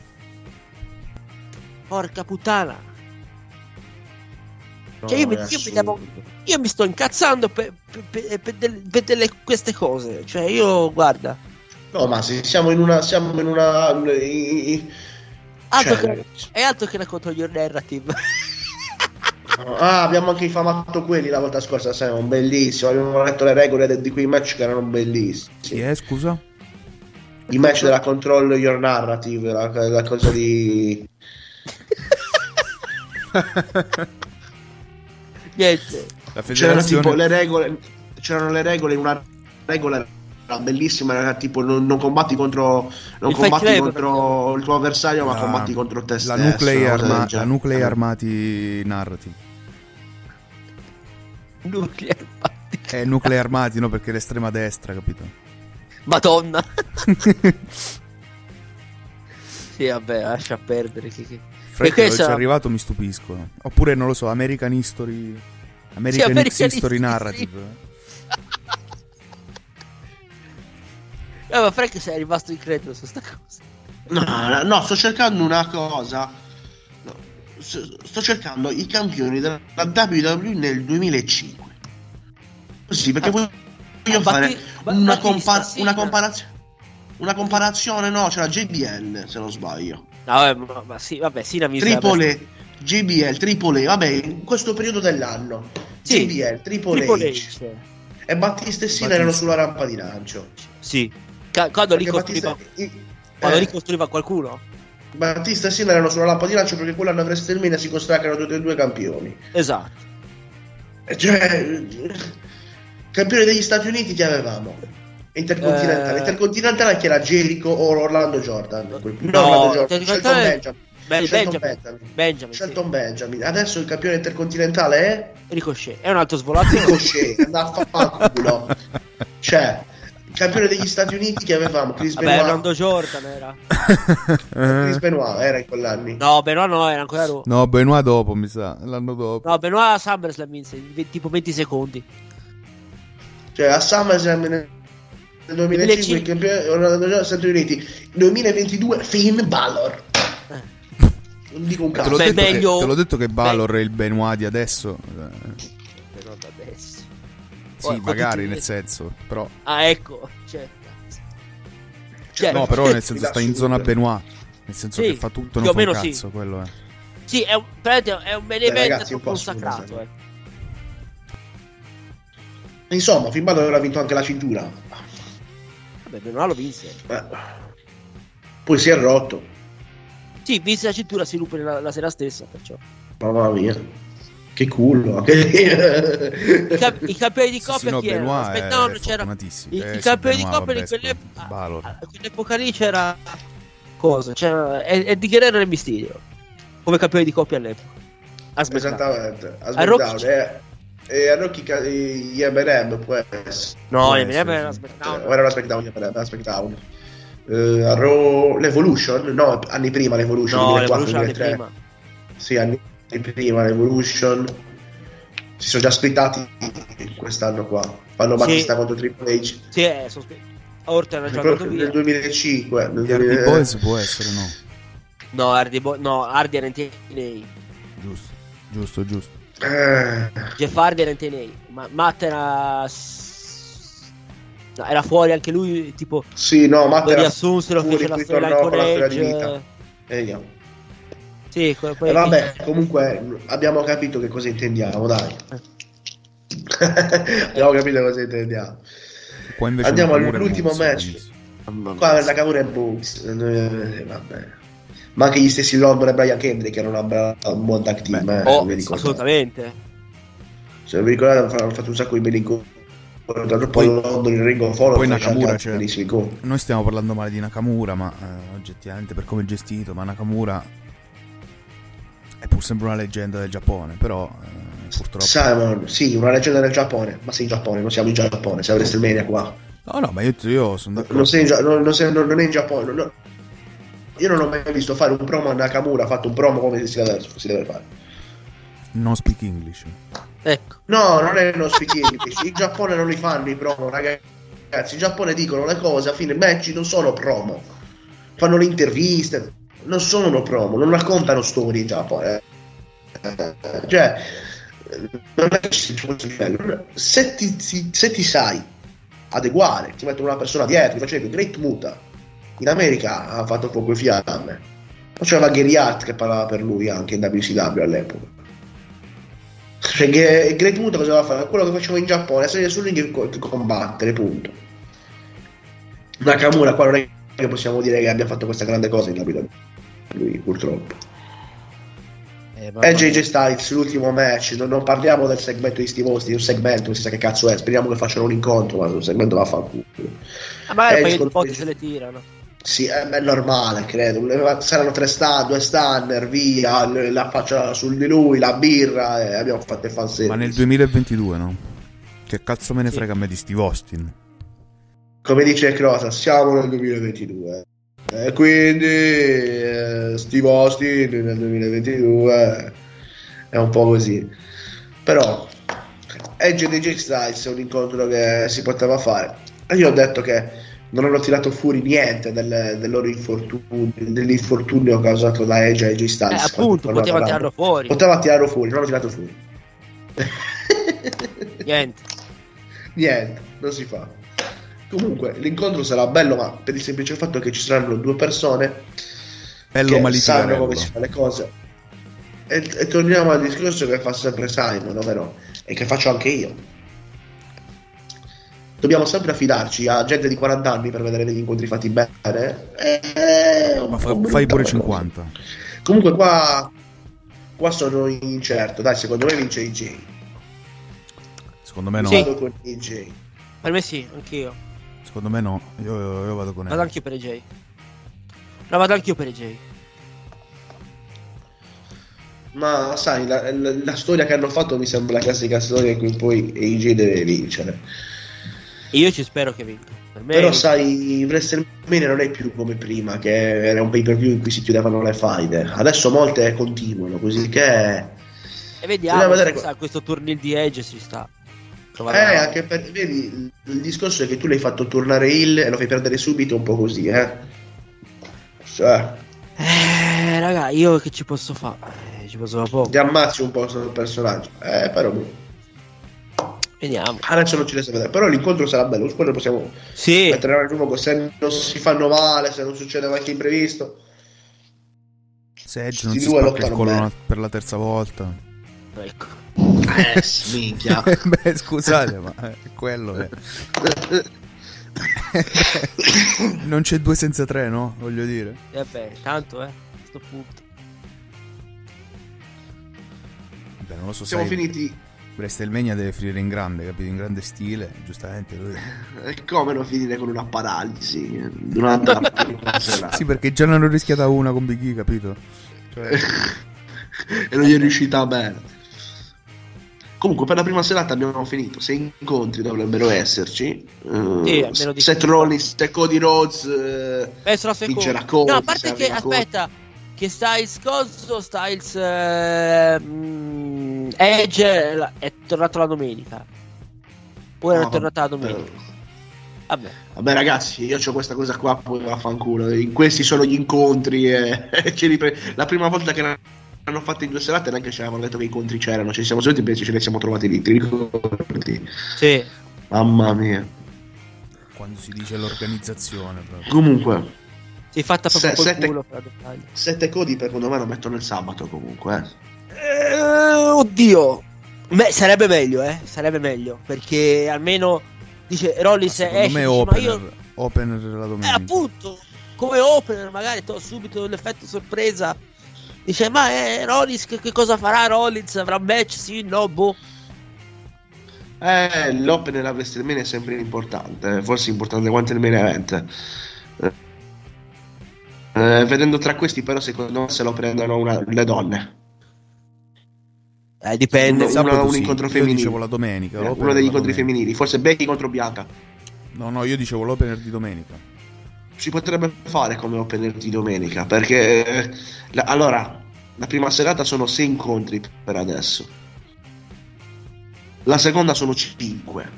Porca puttana. Cioè, io, mi, No, io mi devo- io mi sto incazzando per, per- per- per delle- per delle- queste cose. Cioè, io, guarda, No, ma se siamo in una. Siamo in una. i- i- altro cioè, che, è altro che la contro your narrative. Ah, abbiamo anche infamato quelli la volta scorsa, Simon, bellissimo. Abbiamo letto le regole di quei match che erano bellissimi. Chi è, scusa? I match della Control Your Narrative, la, la cosa di. Niente. La C'erano tipo le regole. C'erano le regole in una regola bellissima, era tipo non, non combatti contro. Non Il combatti Club, contro il tuo avversario, ma La- combatti contro te la stesso. nuclei, una cosa arma- la nuclei armati narrative. Nuclear Party. È il nuclei armati, no? Perché l'estrema destra, capito? Madonna. sì, vabbè, lascia perdere. Fred, Perché ci sa- è arrivato mi stupisco. Oppure, non lo so, American History... American, American History History. Narrative. Eh, ma Frank sei rimasto incredulo su sta cosa. No, no, no, sto cercando una cosa. No, sto cercando i campioni della WWE nel 2005. Sì, perché voglio Ah, fare Batti- Ba- una, compa- una comparazione. Una comparazione, no, c'era JBL se non sbaglio. No, vabbè, ma, ma sì, vabbè, sì, la miseria. Triple E, JBL, Triple E, vabbè, in questo periodo dell'anno. Sì, JBL, Triple, Triple H. H. E Battista e Sina erano sulla rampa di lancio. Sì. Quando ricostruiva, Battista, quando eh, ricostruiva qualcuno. Battista e Sina erano sulla lampa di lancio perché quell'anno a WrestleMania si constatano tutti e due campioni. Esatto. Eh, Cioè, campione degli Stati Uniti che avevamo? Intercontinentale. Eh. Intercontinentale che era Jericho o Orlando Jordan. punto. No, Orlando Jordan. Shelton Benjamin. Beh, Shelton Benjamin. Benjamin. Benjamin, sì. Shelton Benjamin. Adesso il campione intercontinentale è Ricochet. È un altro svolato. Ricochet. Andava a fare culo. Cioè, campione degli Stati Uniti che avevamo Chris Vabbè, Benoit. Orlando Jordan era. Chris Eh. Benoit era in quell'anni. No, Benoit no, era ancora Raw. No, Benoit dopo, mi sa. L'anno dopo. No, Benoit a SummerSlam vinse, tipo 20 secondi. Cioè, a SummerSlam nel 2005 il campione Orlando Jordan degli Stati Uniti. 2022 Finn Balor. Eh. Non dico un Te l'ho, cazzo. Beh, detto che, te l'ho detto che Balor è il Benoit di adesso. Sì, Poi, magari nel senso. Però. Ah, ecco. Cioè, cazzo. Cioè, No, però nel senso sta in zona Benoit. Nel senso Sì, che fa tutto più non o fa un meno sì. cazzo, quello è. Sì, è un, è un po' scusa, consacrato. Eh. Insomma, Finn Balor ha vinto anche la cintura. Vabbè, Benoit lo vinse. Eh. Poi si è rotto. Sì, vinse la cintura, si ruppe la, la sera stessa, perciò. Mamma mia. Che culo. I, cap- i campioni di Sì, coppia sì, no, chi erano? Benoit Aspetta, è no, c'era... I, Eh, i sì, campioni di coppia di vabbè, quell'epoca... A quell'epoca lì c'era... Cosa? C'era Eddie Guerrero e Mysterio. Come campioni di coppia all'epoca. A SmackDown. Esattamente. A A Rocky SmackDown. E, a Rocky gli M&M può essere. No, eh, essere, era sì. SmackDown. O era una SmackDown, gli M&M, era SmackDown. Eh, a Raw l'Evolution? No, anni prima l'Evolution. No, 2004, l'Evolution 2003. prima. Sì, anni prima l'Evolution. Si sono già splittati quest'anno qua. Fanno Sì. Battista contro Triple H. Sì, è sospe- Orton era già Proprio andato nel via. 2005. Nel Gli Hardy 2000 Boys può essere, no? No, Hardy, Bo- no, Hardy era in TNA. Giusto, giusto, giusto. Eh, Jeff Hardy era in TNA. Ma Matt era... No, era fuori anche lui, tipo... sì, no, Matt Lo era riassunsero, fuori, fece la storyline con di Edge. vita. E io. Sì, poi... E vabbè, comunque abbiamo capito che cosa intendiamo, dai. abbiamo capito cosa intendiamo. Andiamo all'ultimo match. Qua la Camura e Books. Eh, vabbè. Ma anche gli stessi London e Brian Kendrick erano una bra- un buon tag team. Beh, eh, Oh, assolutamente. Se non vi ricordate, hanno fatto un sacco di belli incontri. Poi, poi London, il Ring of Honor, Poi faceva Nakamura, cioè, noi stiamo parlando male di Nakamura, ma eh, oggettivamente per come è gestito, ma Nakamura è pur sempre una leggenda del Giappone, però eh, purtroppo... Simon, sì, una leggenda del Giappone, ma sei in Giappone, non siamo in Giappone, siamo a WrestleMania qua. No, no, ma io, io sono d'accordo. Non, sei in non, non sei- non- non è in Giappone. non- non- Io non ho mai visto fare un promo a Nakamura, ha fatto un promo come si deve, si deve fare. Non speak English. Ecco. No, non è uno speak English. In Giappone non li fanno i promo, ragazzi. In Giappone dicono le cose, a fine match non sono promo. Fanno le interviste, non sono promo, non raccontano storie in Giappone. Eh, Cioè, non è che. Se ti, ti- se ti sai adeguare, ti mettono una persona dietro, facevi Great Muta. In America ha fatto fuoco e fiamme. Poi c'era Gary Hart che parlava per lui anche in WCW all'epoca. Cioè, che- Great Muta cosa doveva fare? Quello che facevo in Giappone, salire sul ring co- combattere, punto. Nakamura qua non è che possiamo dire che abbia fatto questa grande cosa in WWE. Lui, purtroppo. Eh, ma- E JJ Styles, l'ultimo match, non, non parliamo del segmento di Steve Austin, un segmento, non si sa che cazzo è, speriamo che facciano un incontro, ma un segmento va a fanculo. Ah, magari Eh, secondo foto me- se le tirano. Sì, è, è normale, credo. Saranno tre stan, due stunner, via, la faccia sul di lui, la birra, e abbiamo fatto il fanservice. Ma nel 2022, no? Che cazzo me ne Sì. frega a me di Steve Austin? Come dice Crosa, siamo nel 2022. E quindi eh, Steve Austin nel 2022 è un po' così. Però Edge e DJ Styles è un incontro che si poteva fare. E io ho detto che non hanno tirato fuori niente del, del loro infortunio, dell'infortunio causato da Edge e Eh, Styles. appunto, quando poteva tirarlo fuori. Poteva tirarlo fuori, non l'hanno tirato fuori. Niente. Niente, non si fa. Comunque, l'incontro sarà bello, ma per il semplice fatto che ci saranno due persone Bello che sanno come si fa le cose. E, e torniamo al discorso che fa sempre Simon, ovvero, e che faccio anche io. Dobbiamo sempre affidarci a gente di 40 anni per vedere degli incontri fatti bene. E, Ma fa- fai pure 50. Comunque qua, qua sono incerto. Dai, secondo me vince IJ. Secondo me no. Sì. Vado con IJ. Per me sì, anch'io. Secondo me no. Io, io vado con Vado anch'io per AJ. No, vado anch'io per AJ. Ma sai, la, la- la storia che hanno fatto mi sembra la classica storia in cui poi AJ deve vincere. E io ci spero che vinca. Per me Però sai, WrestleMania non è più come prima, che era un pay per view in cui si chiudevano le faide. Adesso molte continuano, così che... E vediamo vedere questo turnil di Edge si sta. Eh, Trovare anche per... Vedi, il discorso è che tu l'hai fatto tornare Hill e lo fai perdere subito un po' così, eh. Cioè, Eh, raga, io che ci posso fare? Eh, ci posso fare poco. ti ammazzi un po' sul personaggio. Eh, però... boh. Vediamo. Adesso non ci riesco a vedere. Però l'incontro sarà bello, su quello possiamo Sì, mettere in fuoco. Se non si fanno male, se non succede qualche imprevisto. Se Edge non si due spacca il collo per la terza volta. Ecco. Eh, minchia. Beh, scusate, ma è quello è. non c'è due senza tre, no? Voglio dire. E vabbè, tanto, eh. A sto punto. Beh, non lo so, Siamo sai, finiti. WrestleMania deve finire in grande, capito? In grande stile, giustamente. lui- E come non finire con una paralisi eh, durante la prima serata? Sì, perché già ne hanno rischiata una con Big E, capito? Cioè, e non gli è riuscita bene. Comunque, per la prima serata abbiamo finito. Sei incontri dovrebbero esserci. Eh, Sì, Seth Rollins Cody Rhodes. eh, seconda. Vincerà Cody, no, a parte che, aspetta, che Styles coso, Styles eh, mm, Edge è tornato la domenica. Ora no, è tornata la vabbè. domenica. Vabbè. Vabbè, ragazzi, io ho questa cosa qua. Poi vaffanculo. In questi sono gli incontri. E, la prima volta che l'hanno fatto in due serate, neanche ci avevano detto che incontri c'erano. Ci siamo seduti invece ce li siamo trovati lì. Ti ricordi? Sì. Mamma mia. quando si dice l'organizzazione, proprio. Comunque, Si è fatta proprio Se- col sette- culo per la dettaglia. sette codi per secondo me lo mettono il sabato comunque. eh. Eh, oddio. Beh, sarebbe meglio, eh. Sarebbe meglio. Perché almeno dice Rollins Secondo esce, me ma opener, io opener la Eh, domenica. appunto, come opener, magari to, subito l'effetto sorpresa. Dice, ma eh, Rollins, che, che cosa farà Rollins? Avrà match? Sì, no, boh. Eh, l'opener a WrestleMania è sempre importante, eh, forse importante quanto il main event. Eh, eh, vedendo tra questi, però, secondo me se lo prendono una- le donne. Eh, dipende. Uno- Sabato un sì, incontro io femminile. dicevo la domenica. Eh, uno degli incontri domenica. femminili, forse Becky contro Bianca. No, no, io dicevo l'opener di domenica. Si potrebbe fare come opener di domenica, perché eh, la- allora la prima serata sono sei incontri per adesso. La seconda sono cinque.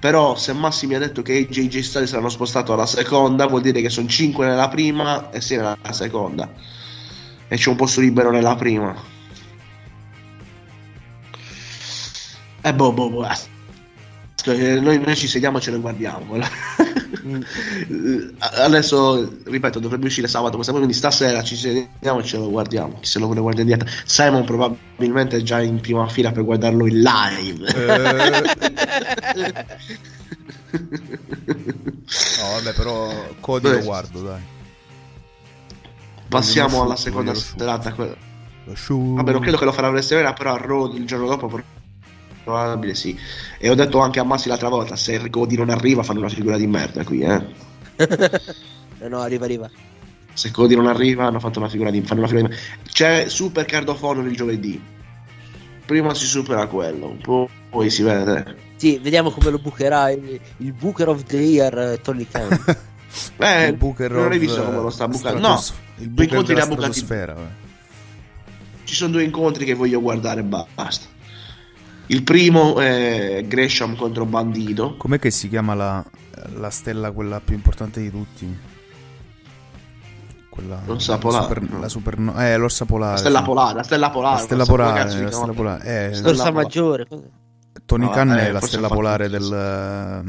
Però se Massimi ha detto che JJ Styles saranno spostato alla seconda, vuol dire che sono 5 nella prima e 6 nella seconda. E c'è un posto libero nella prima. E boh, boh, boh. eh, Noi, noi ci sediamo e ce lo guardiamo. Eh, Adesso, ripeto, dovrebbe uscire sabato questa quindi stasera ci sediamo e ce lo guardiamo. Chi se lo vuole guardare in diretta. Simon probabilmente è già in prima fila per guardarlo in live. Eh, no, vabbè, però Cody lo guardo, dai. Passiamo alla seconda serata. Vabbè, non credo che lo farà WrestleMania, però a Raw il giorno dopo probabile sì. E ho detto anche a Massi l'altra volta, se Cody non arriva fanno una figura di merda qui, eh. No, no, arriva, arriva. Se Cody non arriva hanno fatto una figura di, fanno una figura di C'è Super Card of Honor il giovedì. Prima si supera quello, poi, poi si vede. Sì, vediamo come lo bucherà il, il Booker of the Year eh, Tony Khan. Eh, il Booker non hai visto eh, come lo sta bucando? No, il due Booker della ha bucati. stratosfera. eh. Ci sono due incontri che voglio guardare e basta. Il primo è Gresham contro Bandido. Com'è che si chiama la, la stella quella più importante di tutti? Quella L'orsa la polare, super- no. la super- eh, l'orsa polare. La stella polare, la stella polare. La stella polare, la chiama? stella polare. Eh, Stella L'orsa polare. maggiore. Tony No, Khan eh, è la stella polare del,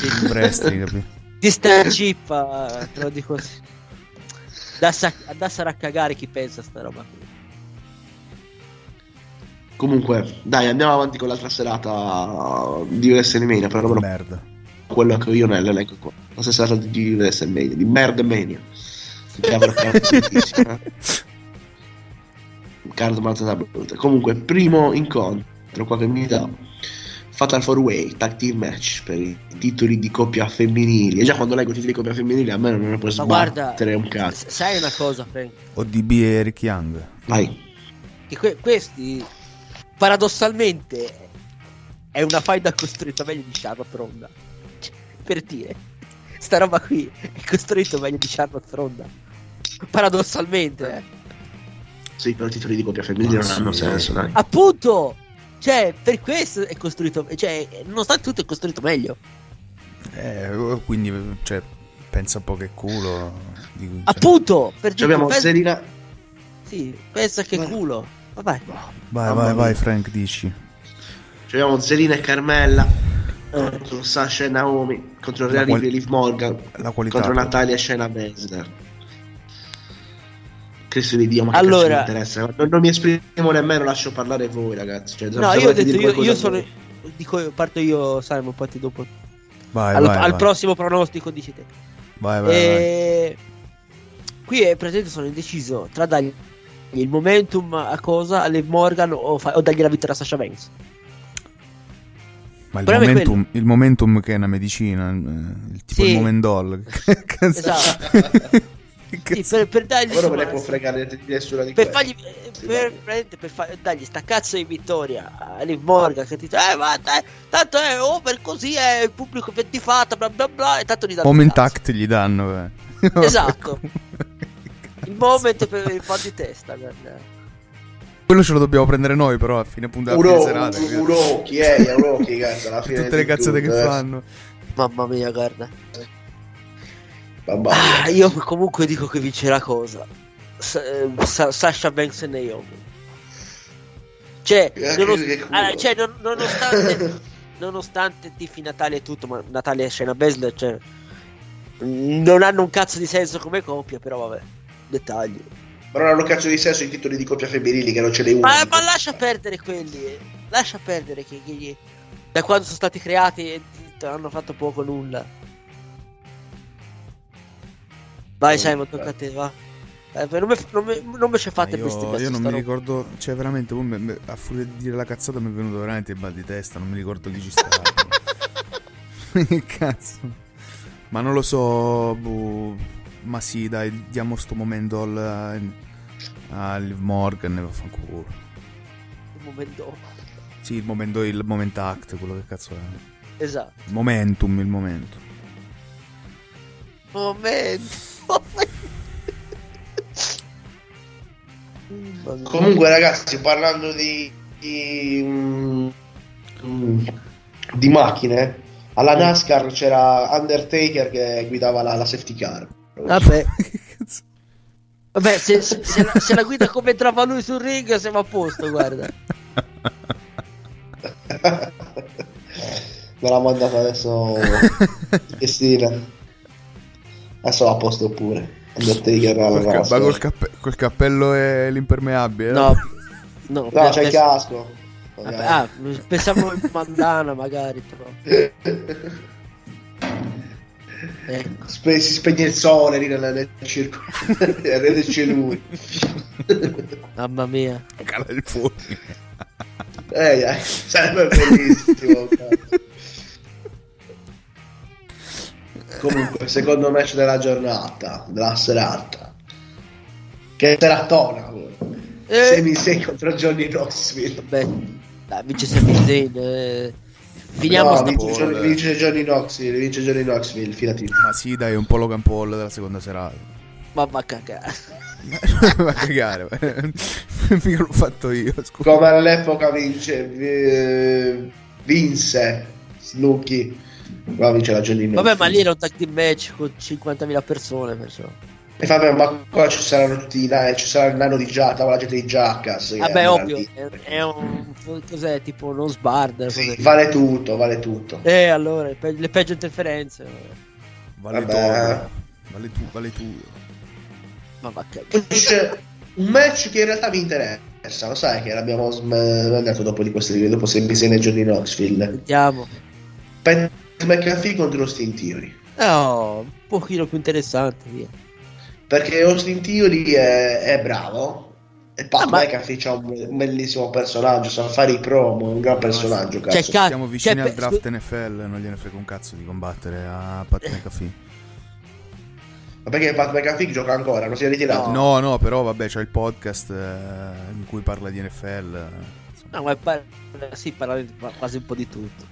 del wrestling, capito? Ti sta in chip, eh, te lo dico così. Andasse a, andassero a cagare chi pensa a sta roba qui. Comunque, dai, andiamo avanti con l'altra serata di WrestleMania. Per almeno Merda. quello che ho io nell'elenco qua. La stessa serata di WrestleMania, di Merd Mania. Che eh. Card Abbott. Comunque, primo incontro qua che mi dà Fatal 4 Way Tag Team Match per i titoli di coppia femminili. E già quando leggo i titoli di coppia femminili a me non ne può sbattere un cazzo. sai una cosa, Frank? ODB e Eric Young. Vai. Che que- questi, paradossalmente, è una faida costruita meglio di Charlotte Ronda. Cioè, per dire, sta roba qui è costruito meglio di Charlotte Ronda. Paradossalmente, eh. Sì, però i titoli di coppia femminili Ma non hanno senso, dai. Appunto! Cioè, per questo è costruito, cioè, nonostante tutto è costruito meglio. Eh, quindi, cioè, pensa un po' che culo. di- cioè, Appunto! Per Ci abbiamo pensa, Serena. sì, pensa che culo. Vabbè. Vai, vai, vai. Frank, dici. Ci abbiamo Zelina e Carmella Eh, contro Sasha e Naomi contro La Rhea qual- Ripley e Liv Morgan La qualità. contro. Natalia e Shayna Baszler Cristo di Dio ma che Allora- cazzo mi interessa non, non mi esprimo nemmeno lascio parlare voi ragazzi cioè, no, io ho detto, io, io sono... Dico, parto io, Simon, poi ti dopo. Vai, al, vai, al vai. prossimo pronostico dici te. Vai, vai, vai. E... Qui è presente sono indeciso tra dargli il momentum a cosa a Liv Morgan o, fa- o dargli la vittoria a Sasha Banks. Ma il momentum, il momentum che è una medicina, eh, il tipo Sì. il momendol. Che Esatto. che Sì, per, per dargli ora me ne può fregare di nessuna di per fargli eh, per, per fa- dargli sta cazzo di vittoria a Liv Morgan che ti dice eh ma dai, tanto è over così è il pubblico ventifata bla bla bla e tanto gli danno Moment act gli danno. eh. Esatto. il moment per il mal di testa guarda. Quello ce lo dobbiamo prendere noi, però a fine puntata, Uro, serata. che- Urocchi, eh, Urocchi, cazzo, alla fine Tutte le cazzate tutto, che eh. fanno. mamma mia guarda Mamma Ah, mia. io comunque dico che vincerà cosa? Sa- eh, Sa- Sasha Banks e Naomi. Cioè, Eh, nonos- che culo. ah, cioè, non- nonostante, nonostante tifi Natalia e tutto, ma Natalia e Shayna Baszler, cioè, non hanno un cazzo di senso come coppia, però vabbè, dettagli. Ma non hanno cazzo di senso i titoli di coppia femminili che non ce ne uno. Ma, ma lascia perdere quelli, eh. lascia perdere che, che gli- da quando sono stati creati e hanno fatto poco nulla. Vai Oh, Simon, tocca a te, va. Eh, non, mi, non, mi, non mi ci fate io, bestemmiare io non mi roba. ricordo, cioè veramente, me- me- a furia di dire la cazzata mi è venuto veramente il mal di testa, non mi ricordo chi ci stava. che cazzo. Ma non lo so, boh, ma sì, dai, diamo sto momento al, a Liv Morgan e vaffanculo. Un momento. Sì, il momento, il moment act, quello che cazzo è. Esatto. Il momentum, il momento. Momento. Comunque, ragazzi, parlando di, di, mm, mm, di macchine, alla NASCAR c'era Undertaker che guidava la, la safety car. Vabbè, vabbè se, se- se la, se la guida come entrava lui sul ring siamo a posto, guarda. Me l'ha mandato adesso Cristina. Adesso a posto pure. Undertaker alla Col ca- ma col, cappe- col cappello e l'impermeabile? No, no, No, c'è il casco. vabbè, ah, pensavo in bandana magari, però. Ecco. Spe- si spegne il sole lì nel, nel circo. C'è lui. Mamma mia. Cala il fulmine. Eh, eh, sarebbe bellissimo. Comunque, secondo match della giornata, della serata. Che seratona. Eh. Semi 6 contro Johnny Knoxville. Dai, vince Sami Zayn. eh. Finiamo no, vince, Paul, Johnny, vince Johnny Knoxville, vince Johnny Knoxville, fidati. Ma sì, dai, un po' Logan Paul della seconda serata. Ma va a cagare. Va a cagare. Mica l'ho fatto io, scusa. Come all'epoca vince, eh, vinse Snooki. Qua vince la Johnny Knoxville. Vabbè, ma lì era un tag team match con 50.000 persone, perciò. E vabbè, ma qua ci saranno tutti i nani, ci sarà il nano di Giacca, la gente di Giaccass. che Vabbè, andrà ovvio, è, è un... cos'è, tipo uno sbard. Sì, vale tutto, vale tutto. Eh, allora, le pe- le peggio interferenze. Vale Vabbè. todo. Vale tu, vale tu. Ma va a cagare. Poi c'è un match che in realtà mi interessa, lo sai che l'abbiamo smandato dopo di queste dopo 6 mesi nel Johnny Knoxville. Sentiamo. Pat McAfee contro Austin Theory. No, un pochino più interessante, via. Perché Austin Theory è, è bravo. E Pat Ah, ma- McAfee c'ha un, un bellissimo personaggio, sa fare i promo, è un gran personaggio, Cioè, cazzo. ca- Siamo vicini cioè, al draft NFL, non gliene frega un cazzo di combattere a Pat McAfee. Ma perché Pat McAfee gioca ancora, non si è ritirato? No, no, però vabbè, c'è il podcast eh, in cui parla di NFL. eh, insomma. No, ma parla, sì, parla quasi un po' di tutto.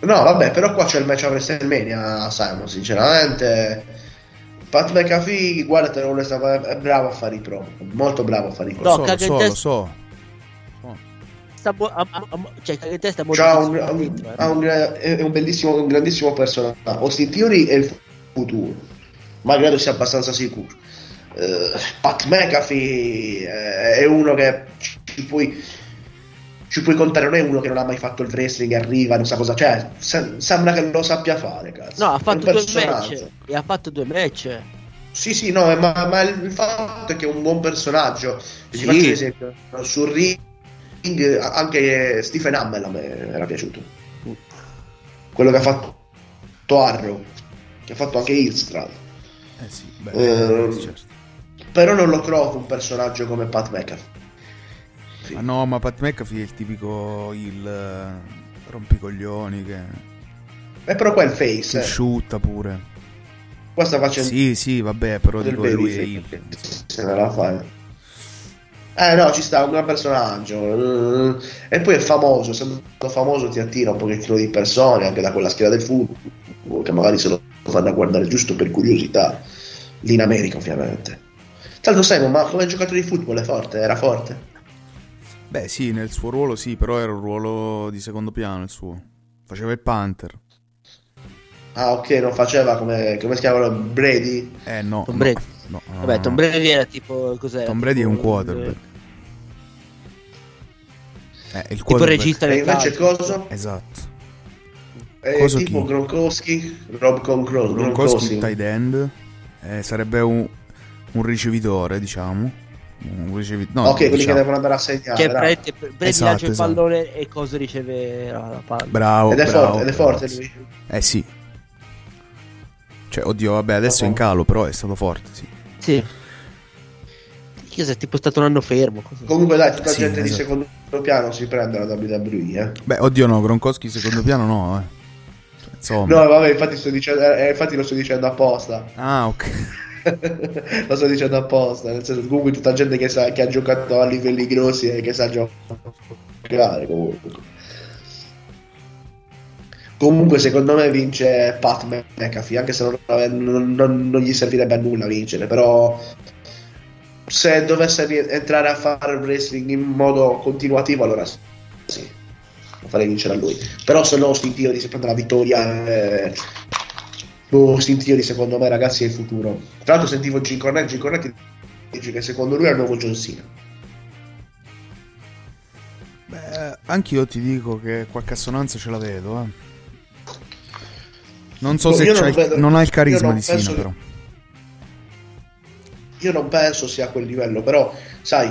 No, vabbè, però qua c'è il match a WrestleMania, Simon, sinceramente. Pat McAfee, guardatelo, onestamente, è bravo a fare i pro, molto bravo a fare i pro. Lo No, so, lo so, lo so. Sta bo- a- cioè, in testa molto un, dentro, un- eh. ha un- è un bellissimo, un grandissimo personaggio. Austin Theory è il futuro, ma credo sia abbastanza sicuro. Eh, Pat McAfee eh, è uno che ci puoi, ci puoi contare, non è uno che non ha mai fatto il wrestling, arriva, non sa cosa, cioè se- sembra che lo sappia fare. Cazzo. No, ha fatto due match. E ha fatto due match. Sì, sì, no, ma, ma il fatto è che è un buon personaggio. Ti Sì. faccio un esempio. Sul ring anche Stephen Hammel a me era piaciuto. Quello che ha fatto Arrow, che ha fatto anche Hillstrad. Eh sì, beh, Eh, certo. Però non lo trovo un personaggio come Pat McAfee. Sì. Ma no, ma Pat McAfee è il tipico il eh, rompicoglioni che E però qua è il si face. eh. asciutta pure. Qua sta facendo Sì, sì, vabbè, però del dico che lui è il. Se ne la fa. Eh no, ci sta un gran personaggio. Eh, E poi è famoso, essendo famoso ti attira un pochettino di persone anche da quella schiera del football, che magari se lo fanno a guardare giusto per curiosità. Lì in America, ovviamente. Tanto Simon, ma come giocatore di football è forte? Era forte? Beh, sì, nel suo ruolo sì, però era un ruolo di secondo piano il suo. Faceva il Panther. Ah, ok, non faceva come, come si chiamano Brady? Eh no. Tom Brady. no, no, Vabbè. Tom Brady era tipo. Cos'era? Tom Brady è Tipo, un quarterback. Eh, il Tipo quarterback. regista E del invece cosa? Esatto. Eh, Cosa tipo chi? Gronkowski, Rob Gronkowski. Gronkowski tight end. Eh, sarebbe un, un ricevitore, diciamo. Ricevi- no, ok, quelli che diciamo. devono andare a segnare. Cioè, praticamente Brady Esatto, il esatto. pallone e cosa riceve la, la palla. Bravo. Ed è bravo, forte, ed è forte lui. Eh sì. Cioè, oddio, vabbè, adesso è in calo, però è stato forte, sì. Sì. Che è tipo stato un anno fermo. così. Comunque dai, tutta Sì, gente di esatto. secondo piano si prende la WWE, eh. Beh, oddio no, Gronkowski secondo piano no, eh. Insomma. No, vabbè, infatti, sto dicendo, eh, infatti lo sto dicendo apposta. Ah, ok. lo sto dicendo apposta. Nel senso, comunque tutta gente che, sa, che ha giocato a livelli grossi e che sa giocare comunque. Comunque, secondo me vince Pat McAfee, anche se non, non- non- non gli servirebbe a nulla vincere, però se dovesse entrare a fare wrestling in modo continuativo, allora sì, lo farei vincere a lui. Però se no, Austin Theory si prende la vittoria. Eh, Austin Theory, secondo me, ragazzi, è il futuro. Tra l'altro, sentivo Jim Cornette. Jim Cornette dice che secondo lui è il nuovo John Cena. Beh, anch'io ti dico che qualche assonanza ce la vedo, eh. Non so Boh, se non vedo- non ha il carisma di Sina, penso- però. Io non penso sia a quel livello, però, sai,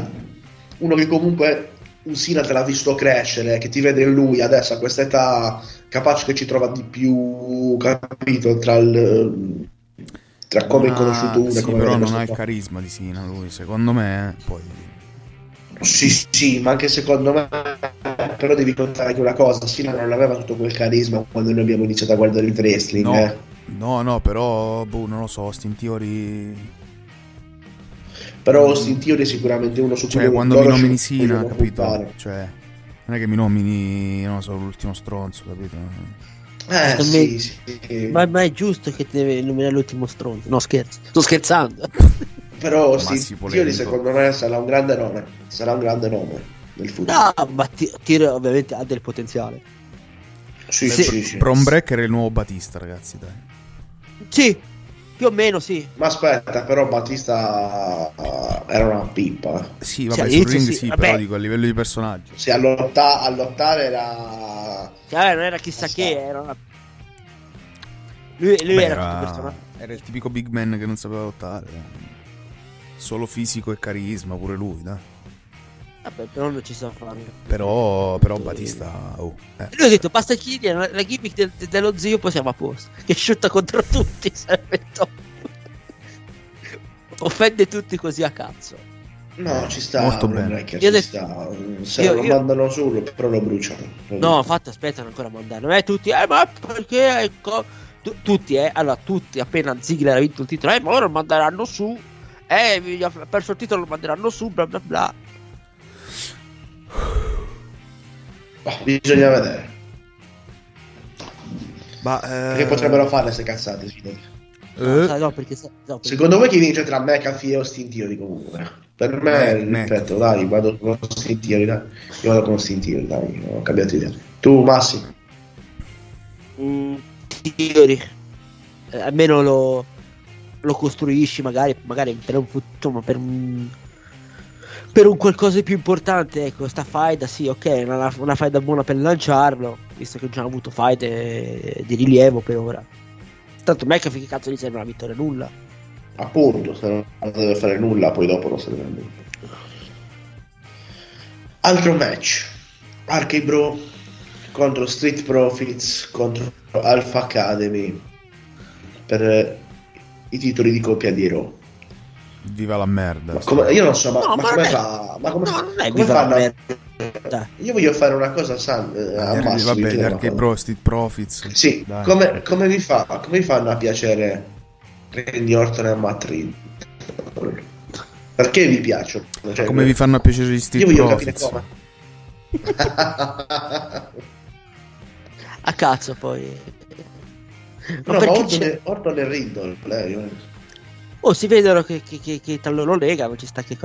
uno che comunque un Sina te l'ha visto crescere, che ti vede in lui adesso a questa età, capace che ci trova di più, capito, tra il... Tra come ha- conosciuto uno e sì, come però non ha il carisma di Sina, lui, secondo me, poi... Sì, sì, ma anche secondo me, però devi contare che una cosa, Sina non aveva tutto quel carisma quando noi abbiamo iniziato a guardare il wrestling, No, eh. no, no, però, boh, non lo so, Austin Theory... però Austin Theory è sicuramente uno su cui Cioè, quando mi nomini Sina, capito? puntare. Cioè, non è che mi nomini, non so, l'ultimo stronzo, capito? Eh, sì, me- sì. Ma, ma è giusto che ti deve nominare l'ultimo stronzo. No, scherzo. Sto scherzando. Però Austin Theory secondo me sarà un grande nome, sarà un grande nome nel futuro. No, ma Tiro ovviamente ha del potenziale. sì, sì. sì, sì. Breaker è il nuovo Batista, ragazzi, dai. Sì, più o meno sì. Ma aspetta, però Battista eh, era una pippa. Sì, vabbè, Sì, sul ring sì, sì, vabbè. però dico a livello di personaggio. Se a, lotta- a lottare era... Cioè, non era chissà Basta. che, era una... Lui, lui Beh, era, tutto era, personaggio. era il tipico big man che non sapeva lottare. dai. Solo fisico e carisma, pure lui, dai. Vabbè, però non ci sa fare. Però, però Batista... Oh, eh. Lui ha detto, basta chiedere la, la gimmick del- dello zio, poi siamo a posto. Che shutta contro tutti, sarebbe top. Offende tutti così a cazzo. No, ci sta. Molto bene. breaker, Io ci de- sta. Se Io- lo io- mandano su, però lo bruciano. Lo No, infatti aspettano ancora a mandare. Non è tutti, eh, ma perché? Ecco, tu- tutti, eh, allora tutti, appena Ziggler ha vinto il titolo, eh, ma ora lo manderanno su. Eh, vi- ha perso il titolo, lo manderanno su, bla bla bla. Oh, bisogna vedere. Ma, eh, Perché potrebbero fare queste cazzate, secondo me. No, eh, sai, no, perché, se- no, perché- Secondo voi chi vince tra McAfee e Austin Theory comunque? Per me, Mac, Mac. ripeto, dai, vado con Austin Theory, dai. Io vado con Austin Theory, dai, ho cambiato idea. Tu, Massi? Mm, Theory. Eh, almeno lo, lo costruisci magari, magari per un, fut- insomma, per un per un qualcosa di più importante ecco sta faida sì ok una, una faida buona per lanciarlo visto che già ha avuto eh, di rilievo per ora tanto McAfee che cazzo gli serve una vittoria nulla Appunto, se non deve fare nulla, poi dopo non serve a nulla. Altro match. Arcade Bro contro Street Profits contro Alpha Academy per i titoli di coppia di Raw. Viva la merda. Ma come- io non so, ma, No, ma ma come è- fa? Ma come, no non è come viva la fanno? merda Io voglio fare una cosa san, eh, a Eh, Massimo. vabbè, io fare- Bro, Street Profits. Sì, come, come vi fa, come vi fanno a piacere Randy Orton e Matt Reed? Perché vi piacciono? Cioè, Come vi fanno a piacere gli Io Street voglio capire Profits? come. a cazzo poi no, ma ma perché Orton, e, Orton e Riddle, lei, eh. Oh si vedono che, che, che, che tra loro legano ci sta che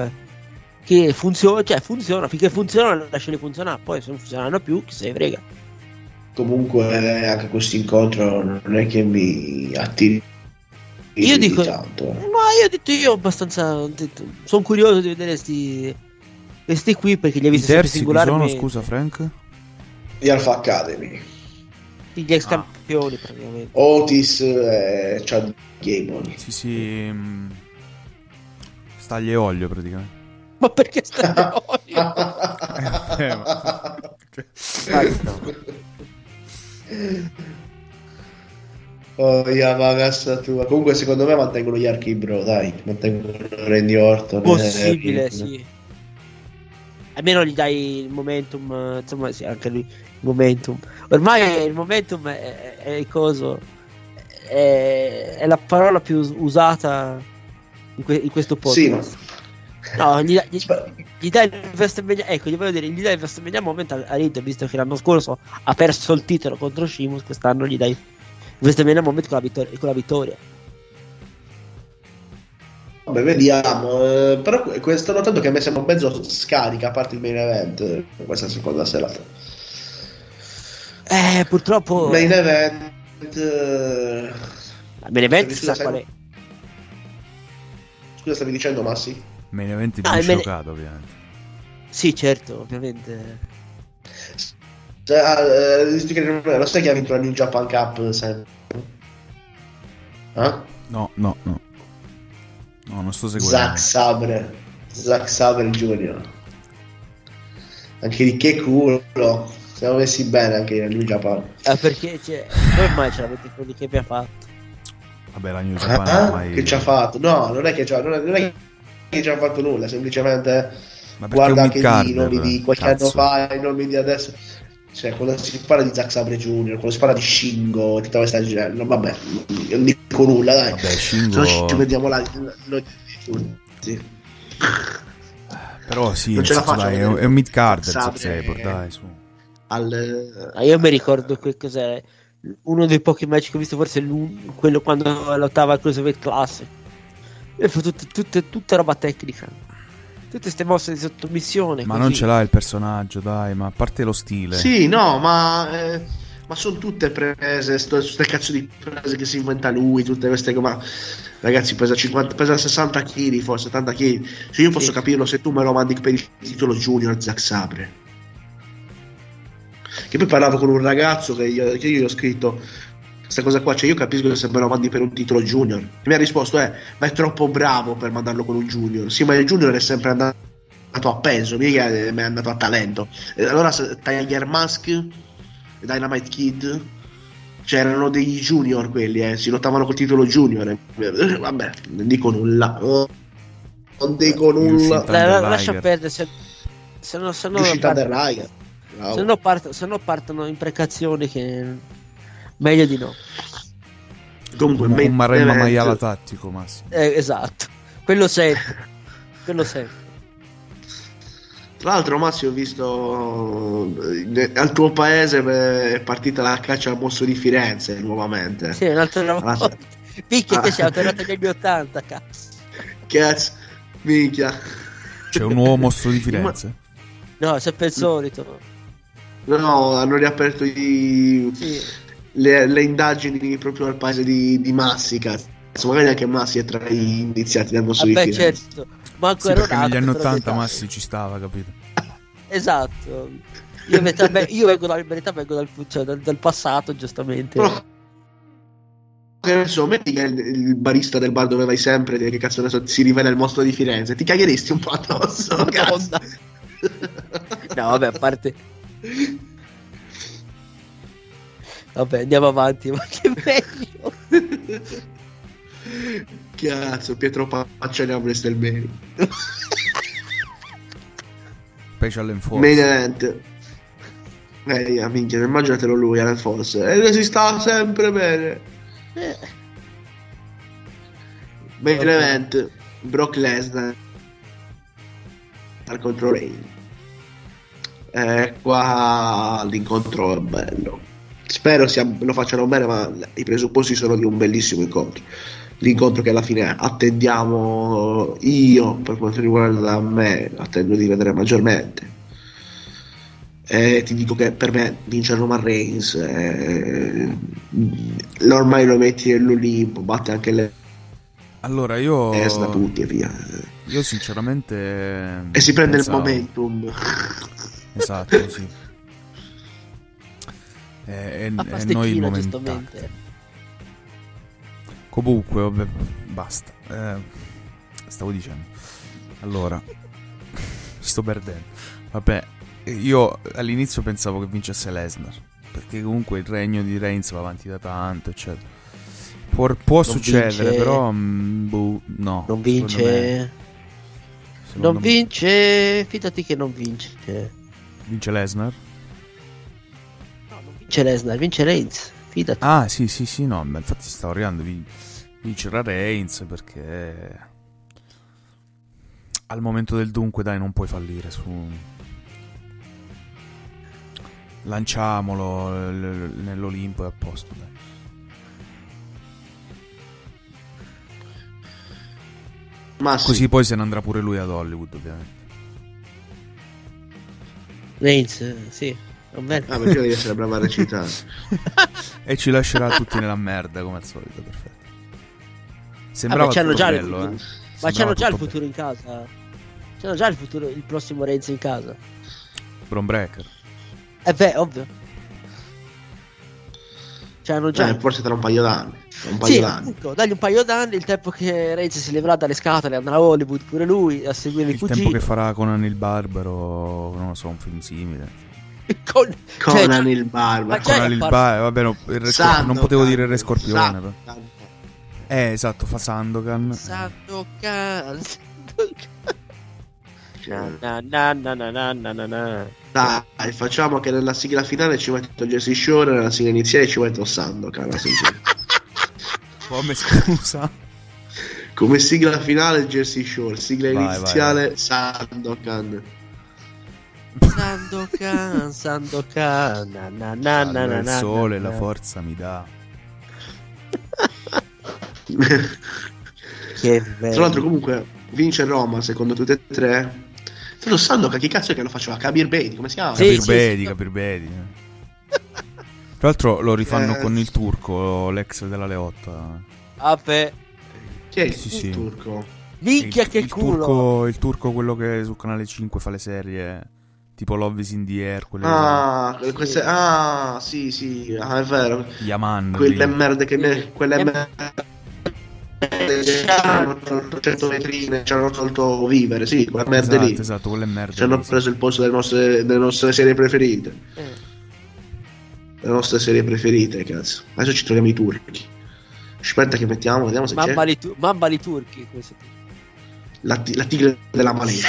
che funziona cioè funziona finché funzionano lasciali funzionare poi se non funzionano più chi se ne frega Comunque eh, anche questo incontro non è che mi attiri Io di dico- tanto. Ma io ho detto io abbastanza. Sono curioso di vedere sti. Questi qui perché li ho visti chi sono, singolarmente. scusa Frank? Di Alpha Academy. Gli ex campioni praticamente. Otis e Chad Gable. Sì, sì. mm, Staglia e olio praticamente. Ma perché sta olio? Eh, ma- Dai, no. Oh, Yamagassa tua. Comunque, secondo me mantengono gli archi bro, dai. Mantengono Randy Orton. Possibile, eh, sì. Almeno gli dai il momentum, eh, insomma, sì, anche lui momentum. Ormai il momentum è, è- il coso, è, è la parola più us- usata in, que- in questo Sì, podcast. No, gli, dai- gli, gli dai il WrestleMania, ecco, gli voglio dire, gli dai il WrestleMania Moment a, Reed, visto che l'anno scorso ha perso il titolo contro Sheamus, quest'anno gli dai il WrestleMania Moment con la, vittor- con la vittoria. Vabbè, vediamo. eh, però que- que- sto notando che a me sembra un mezzo scarica a parte il main event. Questa seconda serata. Eh, purtroppo... Main event. eh, Me ne venti, Scusa, sa qual è. Scusa, stavi dicendo Massi? Main event di Ah, main- ovviamente. Sì, certo, ovviamente. Cioè, ah, eh, lo sai che ha vinto la New Japan Cup sempre? Eh? No, no, no. No, non sto seguendo. Zack Sabre. Zack Sabre Junior. Anche di che culo. Siamo messi bene anche nel New Japan. Eh, perché cioè, come mai ce l'avete quelli che vi ha fatto? Vabbè, la New Japan Ah, ormai... Che ci ha fatto? No, non è che ci ha, non è, non è che ci ha fatto nulla, semplicemente Ma guarda anche i nomi di qualche cazzo. anno fa, i nomi di adesso. Cioè, quando si parla di Zack Sabre Jr., quando si parla di Shingo, tutta questa gente, no, vabbè, non dico nulla, dai. Vabbè, Se Shingo... no ci vediamo là, noi tutti. Però sì, Non ce la faccio a dai, è un, è un mid-carder, Sabre- Sabre, dai, su. Al, Ah, io mi ricordo che cos'è uno dei pochi match che ho visto, forse quello quando lottava al Cruiserweight Classic. E fu tut- tutte- tutta roba tecnica. Tutte queste mosse di sottomissione. Ma così. non ce l'ha il personaggio, dai, ma a parte lo stile. Sì, no, ma, eh, ma sono tutte prese, sto, queste cazzo di prese che si inventa lui, tutte queste cose. Ma ragazzi, pesa, 50, pesa 60 kg, forse 70 kg. Cioè, io posso Sì. capirlo se tu me lo mandi per il titolo Junior Zack Sabre. Che poi parlavo con un ragazzo che io, che io gli ho scritto questa cosa qua, cioè io capisco che se me lo mandi per un titolo junior. E mi ha risposto, eh, ma è troppo bravo per mandarlo con un junior. Sì, ma il junior è sempre andato a peso, mica è è andato a talento. E allora Tiger Mask e Dynamite Kid c'erano dei junior quelli, eh, si lottavano col titolo junior. eh. Vabbè, non dico nulla. Oh, non dico nulla. La- lascia Liger. perdere. Se, se no, se no Riuscita del Rider. Se no part- se no partono imprecazioni che. Meglio di no. Comunque, Un, un Maremma event- maiala tattico, Massimo. Eh, esatto. Quello sempre. Quello sempre. Tra l'altro, Massimo, ho visto eh, al tuo paese è partita la caccia al mostro di Firenze nuovamente. Sì, un'altra Ah, volta. Picchia Ah. che siamo tornati negli anni 80, cazzo. Cazzo, minchia. C'è un nuovo mostro di Firenze. No, sempre il solito. No, hanno riaperto i- Sì. le, le indagini proprio al paese di, di Massi, cazzo. Magari anche Massi è tra gli iniziati del mostro Vabbè, di Firenze. certo. Manco Sì, ero perché negli anni però 80 dettagli. Massi ci stava, capito? Esatto. Io, verità, beh, io vengo, dal, in verità vengo dal, cioè, dal, dal passato, giustamente. Però, che ne so, metti che il, il barista del bar dove vai sempre, che cazzo ne so, si rivela il mostro di Firenze, ti cagheresti un po' addosso. No, vabbè, a parte. Vabbè, andiamo avanti, ma che meglio. Cazzo, Pietro Pacciani a WrestleMania. Special Enforce. Main event. Eh, minchia, immaginatelo lui, Alan Force. E lui si sta sempre bene. Eh, Main Ok. event. Brock Lesnar. Al contro Reign. Eh, qua l'incontro è bello. Spero sia- lo facciano bene, ma i presupposti sono di un bellissimo incontro. L'incontro che alla fine attendiamo io, per quanto riguarda me, attendo di vedere maggiormente. E ti dico che per me vince Roman Reigns. eh, ormai lo metti nell'Olimpo, batte anche le Allora, io... da tutti e via. Io sinceramente... E si prende pensavo- il momentum. Esatto, sì. E, a e noi giustamente. Comunque, vabbè, basta. Eh, stavo dicendo. Allora, sto perdendo. Vabbè, io all'inizio pensavo che vincesse Lesnar. Perché comunque il regno di Reigns va avanti da tanto, eccetera. Può, può succedere, vince- però. mm, boh, no. Non vince. me- non me- vince. Fidati che non vince. Vince Lesnar? No, non vince Lesnar, vince Reigns. Fidati. Ah, sì, sì, sì, no. ma infatti stavo arrivando. vin- Vincerà Reigns perché. Al momento del dunque, dai, non puoi fallire su. Lanciamolo l- l- nell'Olimpo e a posto. Dai. Ma sì. Così poi se ne andrà pure lui ad Hollywood, ovviamente. Reigns, sì. Va bene. Ah, perché devi essere brava a recitare. E ci lascerà tutti nella merda, come al solito, perfetto. Sembrava Vabbè, tutto già il bello, futuro. eh. Ma c'hanno già il futuro in casa. C'hanno già il futuro, il prossimo Reigns in casa. bello. Bron Breaker. Eh beh, ovvio. C'hanno già. Eh, forse tra un paio d'anni. Un paio sì, d'anni. appunto, dagli un paio d'anni, il tempo che Reigns si leverà dalle scatole, andrà a Hollywood pure lui a seguire il, Il cugino. tempo che farà Conan il Barbaro, non lo so, un film simile. Con... Conan cioè, il Barbaro. Conan da il Barbaro, vabbè, no, il Re non potevo dire il Re Scorpione. però. Eh, esatto, fa Sandokan. Sandokan, Sandokan. Na, na, na, na, na, na, na, na. Dai, facciamo che nella sigla finale ci metto Jesse Shore, nella sigla iniziale ci metto Sandokan. Come scusa? Come sigla finale Jersey Shore, sigla Vai, vai, iniziale Sandokan. Sandokan, Sandokan, na, na, na, na, na, il sole, na, la forza mi dà. Che Tra l'altro bello. comunque vince Roma secondo tutte e tre. Tra l'altro Sandokan chi cazzo è che lo faceva? Kabir Bedi, come si chiama? Sì, Capir sì, Bedi, sì. capir Bedi. eh. Tra l'altro lo rifanno Eh. con il turco, l'ex della Leotta. Vabbè, Chi è il Sì, sì. turco? minchia il, che il culo. Turco, il turco, quello che su Canale 5 fa le serie tipo Love is in the Air, quelle Ah, queste- ah, sì, sì, ah, è vero. Yaman. Quelle lì. merde che me, Sì. quelle merde hanno tolto 100 vetrine, ci hanno tolto vivere, sì, quelle merde Esatto, lì. esatto, quelle merde. Ci hanno preso il posto delle nostre, delle nostre serie preferite. Eh. Le nostre serie preferite, cazzo. Adesso ci troviamo i turchi. Aspetta che mettiamo, vediamo se c'è. Mamma li, tu- mamma li turchi. come si dice. La, ti- la tigre della Malesia.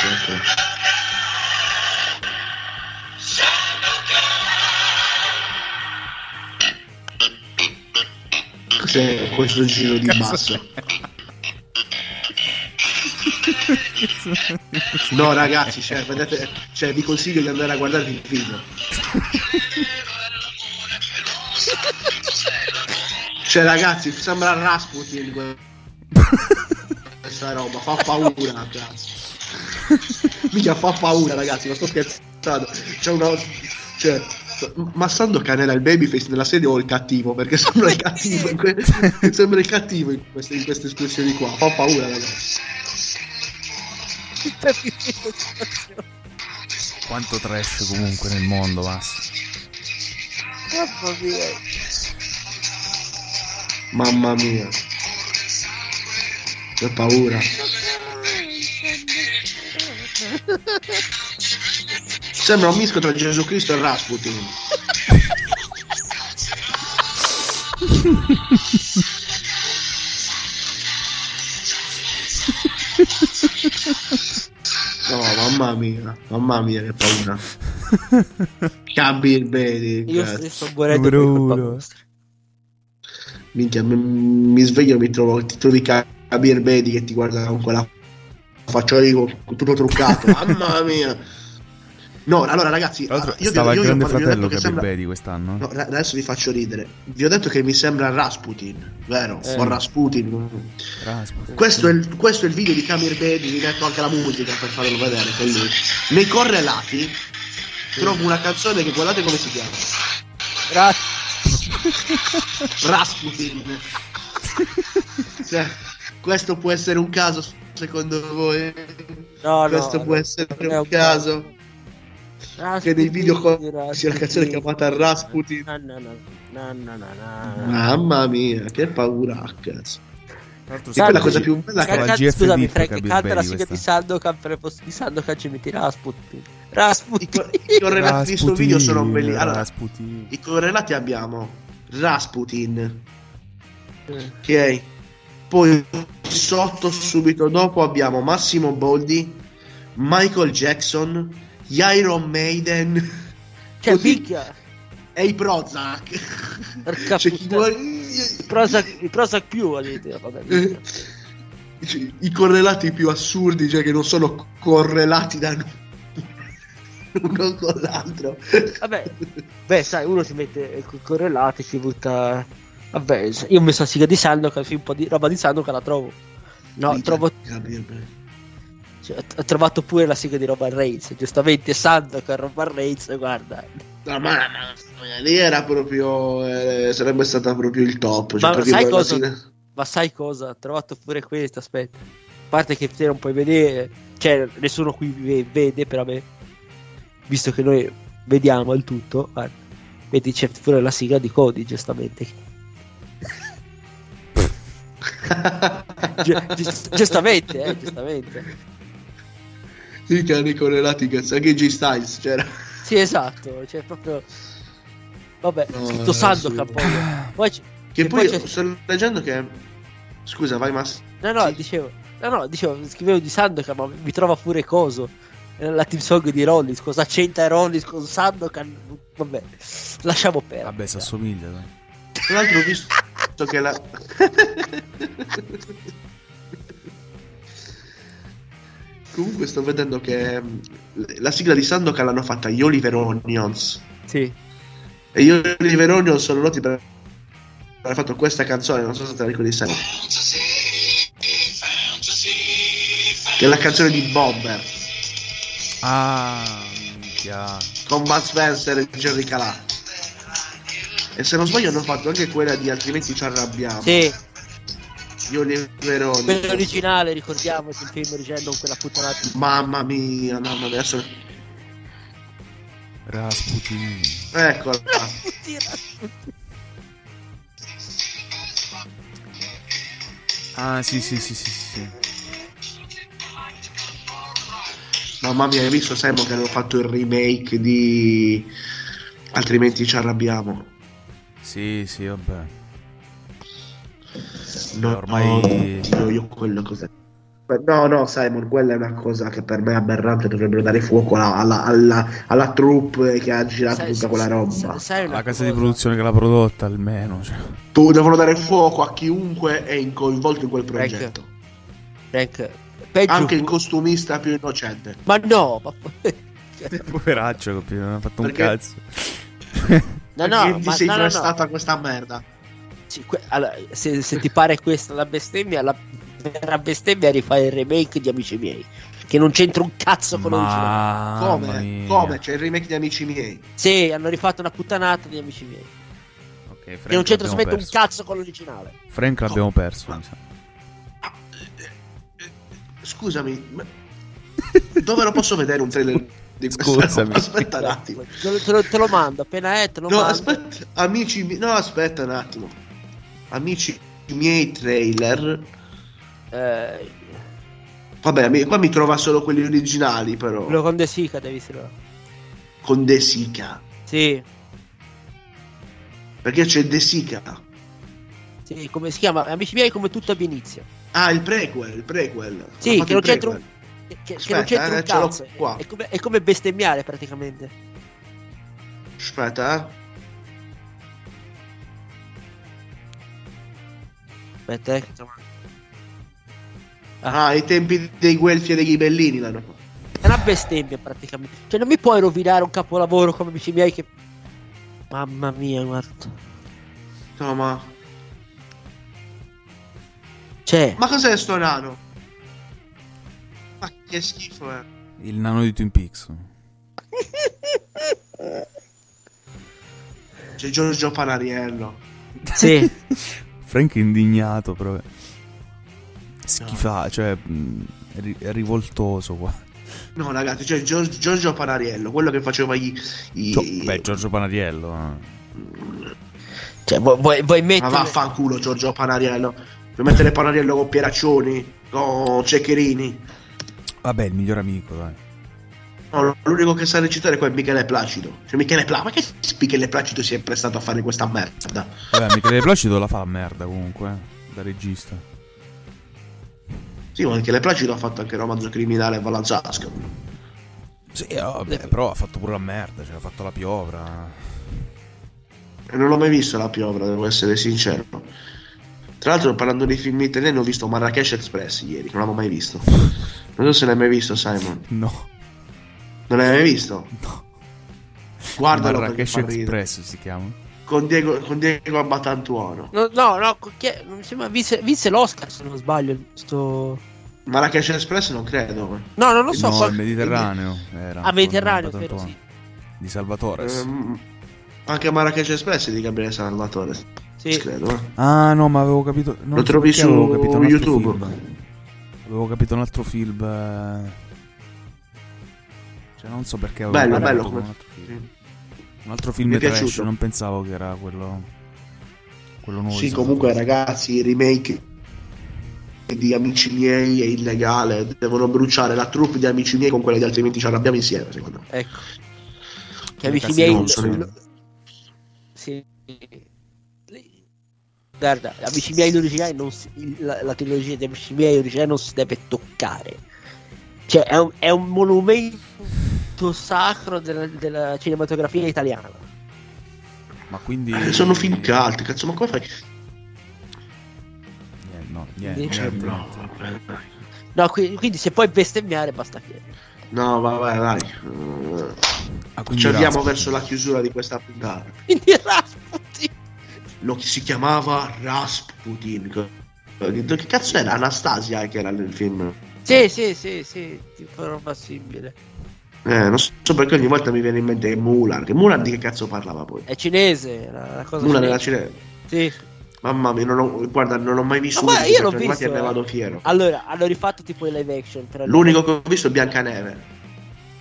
Cos'è questo giro di basso? No ragazzi, cioè, vedete, cioè, vi consiglio di andare a guardare il video. Cioè ragazzi, sembra Rasputin que- questa roba, fa paura, cazzo. Mica fa paura, ragazzi, non sto scherzando. C'è una. Cioè. Ma Sandokan era il babyface nella serie o il cattivo? Perché sembra il cattivo in, que- sembra il cattivo in queste, in queste espressioni qua. Fa paura, ragazzi. Quanto trash comunque nel mondo, Mass. Mamma mia. Mamma mia. Che paura. Sembra un mischio tra Gesù Cristo e Rasputin. No, mamma mia, mamma mia, che paura. Kabir Bedi. Io, io sto vostra. Minchia, mi, mi sveglio e mi trovo, ti trovi Kabir Bedi che ti guarda con quella faccia lì tutto truccato. Mamma mia. No, allora ragazzi, l'altro io, vi- stava il io vi ho- grande vi detto fratello che sembra- Bedi quest'anno. No, adesso vi faccio ridere. Vi ho detto che mi sembra Rasputin, vero? Eh. O Rasputin. Rasputin. Questo è, il, questo è il video di Kamir Bedi, vi metto anche la musica per farvelo vedere con lui. Nei correlati trovo una canzone che guardate come si chiama. Grazie. Rasputin. cioè, questo può essere un caso secondo voi? No, no, questo no, può essere non è un caso? Che nei video con sia la canzone chiamata Rasputin. No, no, no. Mamma mia, che paura, cazzo. Tra l'altro Sì, quella stava- cosa più bella che Cazzo, GF scusami, Frank, canta la sigla di posto di Sandokan ci metti Rasputin. I, Rasputin. co- i correlati di sto video sono belli. Allora, Rasputin. i correlati abbiamo Rasputin, Ok. Poi sotto, subito dopo, abbiamo Massimo Boldi, Michael Jackson, gli Iron Maiden Cioè, Così- e i Prozac. Porca Cioè, chi vuole- I Prozac, i Prozac più, vabbè. Cioè, I correlati più assurdi, cioè che non sono correlati da uno con l'altro. Vabbè, beh, sai, uno si mette co- correlati, si butta. Vabbè, io ho messo la sigla di Sandokan, un po' di roba di Sandokan la trovo. No, Minchia, trovo, capito. Cioè, ho trovato pure la sigla di Roman Reigns. Giustamente Sandokan, Roman Reigns, guarda. No, ma, ma- lì era proprio. eh, sarebbe stata proprio il top. Cioè, Ma sai cosa? sigla- Ma sai cosa? Ho trovato pure questa, aspetta. A parte che te non puoi vedere, cioè nessuno qui ve- vede, però me, visto che noi vediamo il tutto, guarda, vedi c'è pure la sigla di Cody, giustamente. Gi- giust- giustamente, eh, giustamente. I cani correlati, cazzo, anche G Styles c'era. Sì, esatto, cioè proprio... Vabbè, No, tutto è Sandokan poi. Poi, c- Che E poi, poi sto leggendo che. Scusa, vai, Mass. No, no, Sì. dicevo, no, no, dicevo, scrivevo di Sandokan, ma mi trova pure coso. La team song di Rollins, cosa c'entra Rollins con Sandokan? Vabbè, lasciamo perdere. Vabbè, si assomiglia. dai. Tra l'altro ho visto che la... Comunque sto vedendo che mm, la sigla di Sandokan l'hanno fatta gli Oliver Onions. Sì, E gli Oliver Onions sono noti per aver fatto questa canzone, non so se te la ricordi sempre. Che è la canzone di Bomber Ah, minchia. con Bud Spencer e Jerry Calà. E se non sbaglio hanno fatto anche quella di altrimenti ci arrabbiamo. sì, Gli Oliver Onions. quello originale, ricordiamo il film con quella puttanata. Mamma mia, mamma mia, adesso... Rasputin. Eccola. Ah, sì, sì, sì, sì, sì. Mamma mia, hai visto Simon che hanno fatto il remake di Altrimenti ci arrabbiamo. Sì, sì, vabbè. No, Ormai- no, io quello cos'è? No, no, Simon, quella è una cosa che per me è aberrante. Dovrebbero dare fuoco alla, alla, alla, alla troupe che ha girato Sai- tutta quella sai- roba. sai una La casa di cosa? produzione che l'ha prodotta almeno. Cioè. Tu devono dare fuoco a chiunque è in- coinvolto in quel progetto. Frank, peggio Anche il costumista più innocente. Ma no, ma... Poveraccio? Non ha fatto un Perché- cazzo. no, no, Perché ti ma, sei no, no, questa merda. Sì, que- allora, se, se ti pare questa la bestemmia, la vera bestemmia è rifare il remake di Amici miei, che non c'entra un cazzo con l'originale. Come? mia. Come? C'è il remake di Amici miei. Sì, hanno rifatto una puttanata di Amici miei, Ok, che non c'entra solamente un perso. cazzo con l'originale. Frank l'abbiamo perso, mi sa. Scusami, ma- dove lo posso vedere un trailer di Scusami. Aspetta un attimo. Te lo, te lo- mando, appena è, te lo No, mando. aspetta, amici mi- no, aspetta un attimo. Amici miei trailer. Eh, Vabbè, mi- qua mi trova solo quelli originali, però. quello con De Sica devi essere. Con De Sica. Sì, Perché c'è De Sica. sì, come si chiama? Amici miei come tutto abbia inizio. Ah, il prequel, il prequel. Sì, che non c'entra un, che, che Aspetta, non c'entra eh, un cazzo. qua. È come, è come bestemmiare praticamente. Aspetta, eh. Aspetta, eh. Ah, ai tempi dei Guelfi e dei Ghibellini l'hanno fatto. È una bestemmia praticamente. Cioè, non mi puoi rovinare un capolavoro come amici miei che. Mamma mia, guarda. No, ma... Cioè, Ma cos'è sto nano? Ma che schifo, eh. Il nano di Twin Peaks. C'è Giorgio Panariello. sì. Frank è indignato, però. Schifa, cioè. mh, È, ri- è rivoltoso qua. No, ragazzi, c'è Gior- Giorgio Panariello, quello che faceva i... i... Gio- Beh, Giorgio Panariello. eh. Cioè, vuoi, vuoi, vuoi Ma mettere. vaffanculo Giorgio Panariello. Vuoi mettere Panariello con Pieraccioni, con Ceccherini. Vabbè, il miglior amico, dai. No, l'unico che sa recitare qua è Michele Placido. Cioè, Michele Placido, ma che Michele Placido si è prestato a fare questa merda? Vabbè, Michele Placido la fa la merda comunque, eh, da regista. Sì, ma Michele Placido ha fatto anche romanzo criminale e Vallanzasca. Sì, eh, vabbè, però ha fatto pure la merda, cioè ha fatto la piovra. E non l'ho mai visto la piovra, devo essere sincero. Tra l'altro, parlando di film italiani, ho visto Marrakesh Express ieri, non l'avevo mai visto. Non so se l'hai mai visto, Simon. No. Non l'hai mai visto? No. Guardalo Marrakesh. Express si chiama. Con Diego, con Diego Abbatantuono. No, no, no, è? mi sembra vinse, vinse l'Oscar se non sbaglio. Sto... Marrakesh Express non credo. No, non lo so. no, qual- il Mediterraneo era. Ah, Mediterraneo, Antonio. sì. Di Salvatore. Ehm, anche Marrakesh Express di Gabriele Salvatore. Sì. Credo, eh. Ah, no, ma avevo capito. Non Lo trovi su YouTube. film. Avevo capito un altro film. eh. Cioè, non so perché avevo Bello, bello un altro film. Un altro film Mi è trash, piaciuto. non pensavo che era quello. Quello nuovo. Sì, di comunque Salvatore. ragazzi, il remake di Amici miei è illegale. Devono bruciare la troupe di Amici miei con quella di altrimenti ci arrabbiamo insieme, secondo me. Ecco. Che Che amici miei. non sono Sì. Guarda, amici miei originali non si- la, la trilogia di amici miei originali non si deve toccare. Cioè, è un, è un monumento sacro della, della cinematografia italiana. Ma quindi. Eh, sono film cult, cazzo, ma come fai? Niente, no, niente. Invece niente, no, vabbè, No, qui- quindi se puoi bestemmiare basta che. No, vabbè, dai. Eh, Ah, Ci avviamo Rasputin. verso la chiusura di questa puntata. Quindi Rasputin. Lo si chiamava Rasputin. Che cazzo era? Anastasia che era nel film. Sì, sì, sì, sì, tipo roba simile. Eh, non so perché ogni volta mi viene in mente Mulan. Che Mulan di che cazzo parlava poi? È cinese, la, cosa Mulan era cinese. cinese. Sì. Mamma mia, non ho, guarda, non ho mai visto Ma io l'ho visto, ne eh. vado fiero. Allora, hanno rifatto tipo il live action. L'unico che ho visto è Biancaneve.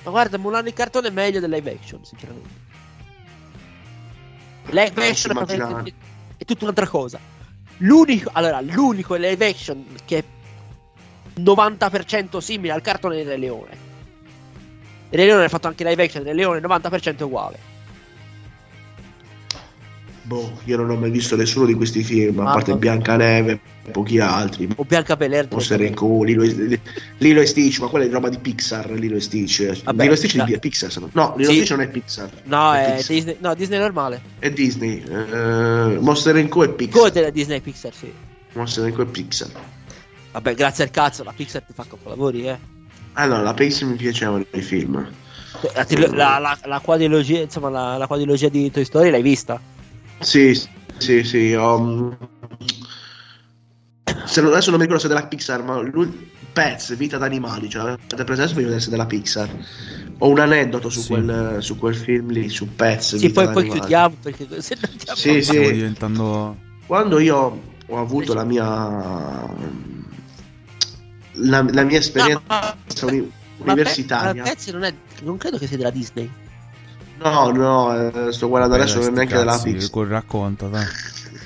Ma guarda, Mulan in cartone è meglio del live action, sinceramente. Live action è, è tutta un'altra cosa. L'unico, allora, l'unico live action che è 90% simile al cartone del Leone. Il Re Leone ha fatto anche live action, Re Leone è 90% uguale. Boh, io non ho mai visto nessuno di questi film, a Mamma parte mia. Biancaneve e pochi altri. O Bianca Belair. Monster Inc., Lilo e, Lilo e Stitch, ma quella è roba di Pixar, Lilo e Stitch. Vabbè, Lilo e Stitch no. è di Pixar, no. No, Lilo e Sì. Stitch non è Pixar. No, è Pixar. Disney, no, Disney normale. È Disney. Eh, Monster Inc. è Pixar. Come della Disney Pixar, sì. Monster Inc. è Pixar. Vabbè, grazie al cazzo, la Pixar ti fa capolavori, eh. Allora, la Pixar mi piacevano i film. La, la, la, la quadrilogia, insomma, la, la quadrilogia di Toy Story l'hai vista? Sì, sì, sì. ho- Se non, adesso non mi ricordo se è della Pixar, ma lui, Pets, vita d'animali, cioè avete preso vedere se è della Pixar. Ho un aneddoto su, Sì. quel, su quel film lì, su Pets. Sì, vita poi, poi chiudiamo perché se non andiamo Sì, sì. Diventando. Quando io ho avuto la mia la, la mia esperienza No, ma- uni- ma universitaria ma Pezzi non, è, non credo che sia della Disney. no no eh, sto guardando Beh, adesso non è neanche della cazzi, Pixar col racconta, dai.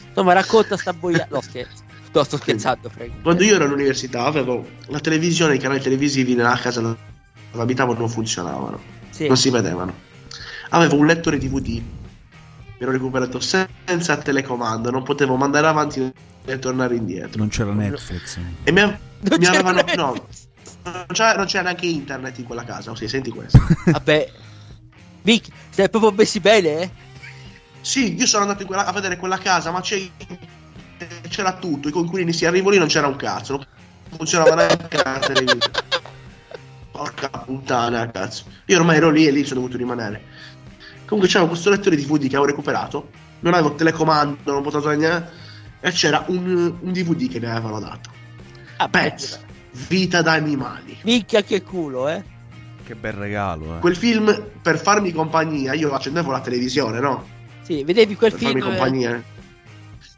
Insomma, racconta sta boia. No, scherzo. No, sto scherzando, Frank. quando io ero all'università avevo la televisione i canali televisivi nella casa dove abitavo non funzionavano Sì. non si vedevano avevo un lettore DVD mi ero recuperato senza telecomando non potevo mandare avanti e tornare indietro Non c'era Netflix. e mi, mi avevano no non c'era, non c'era neanche internet in quella casa. Oh, sì, senti questo. Vabbè. Vic, stai proprio messi bene, eh? Sì, io sono andato in quella- a vedere quella casa, ma c'è- c'era tutto. I coinquilini, sì, arrivo lì, non c'era un cazzo. Non funzionava neanche la televisione. Porca puttana, cazzo. Io ormai ero lì e lì sono dovuto rimanere. Comunque c'avevo questo lettore di DVD che avevo recuperato. Non avevo telecomando, non potevo niente. E c'era un, un DVD che mi avevano dato. Ah, Pets, vita da animali. Minchia che culo, eh? Che bel regalo, eh. Quel film, per farmi compagnia, io accendevo la televisione, no? Sì, vedevi quel per film. farmi eh, compagnia.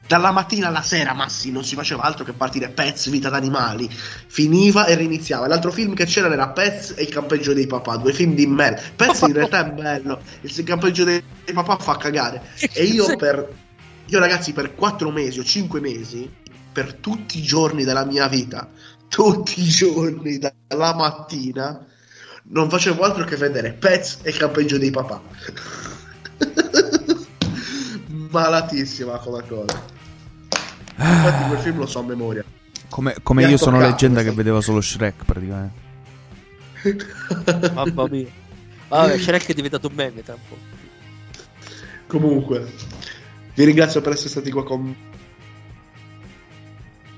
Dalla mattina alla sera, Massi, non si faceva altro che partire Pets, vita d'animali. Finiva e riniziava. L'altro film che c'era era Pets e il campeggio dei papà, due film di merda. Pets in realtà è bello, il campeggio dei, papà fa cagare. E io per io ragazzi per 4 mesi o 5 mesi, per tutti i giorni della mia vita, tutti i giorni dalla mattina non facevo altro che vedere Pets e il campeggio dei papà. Malatissima come cosa. Infatti quel film lo so a memoria. Come, come io sono leggenda che questo. vedeva solo Shrek praticamente. Mamma mia. Vabbè, Shrek è diventato un meme tra un po'. Comunque, vi ringrazio per essere stati qua con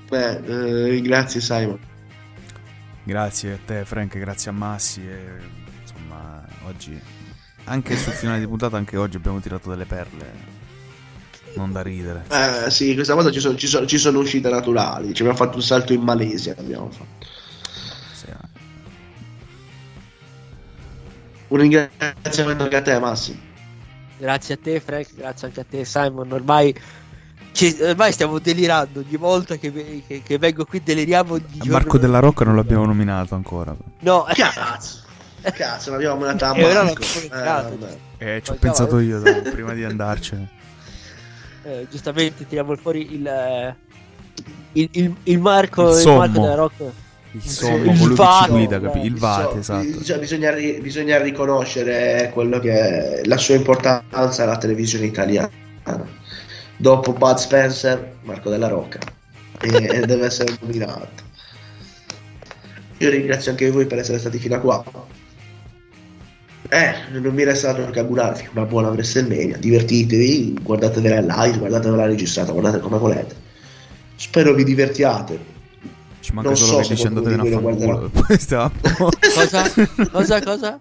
me. Eh, grazie Simon. Grazie a te Frank, grazie a Massi e insomma oggi anche sul finale di puntata anche oggi abbiamo tirato delle perle non da ridere. Eh, sì, questa volta ci sono, ci sono- ci sono uscite naturali. Ci abbiamo fatto un salto in Malesia. Abbiamo fatto. Sì, Un ringraziamento anche a te, Massi. Grazie a te, Frank, grazie anche a te, Simon. Ormai, ci- ormai stiamo delirando. Ogni volta che, che- che vengo qui deliriamo. Marco della Rocca non l'abbiamo nominato ancora. No, Cazzo. Cazzo, non abbiamo nominato a E Marco. l'abbiamo Eh. Eh, ci ho pensato io dai, prima di andarcene. Eh, giustamente tiriamo fuori il, eh, il, il- il Marco, Il il. Marco della Rocca. Il Il sommo, quello che ci vate, guida, capi? Il il vate, So, esatto. bisogna, bisogna ri- bisogna riconoscere quello che la sua importanza alla televisione italiana. Dopo Bud Spencer, Marco della Rocca. E, e deve essere nominato. Io ringrazio anche voi per essere stati fino a qua. Eh, non mi resta altro che augurarvi una buona WrestleMania. Divertitevi, guardatevela in live, guardatevela registrata, guardate come volete. Spero vi divertiate. Ci manca non solo so che se dici andatevene a fanculo. Cosa? cosa? Cosa?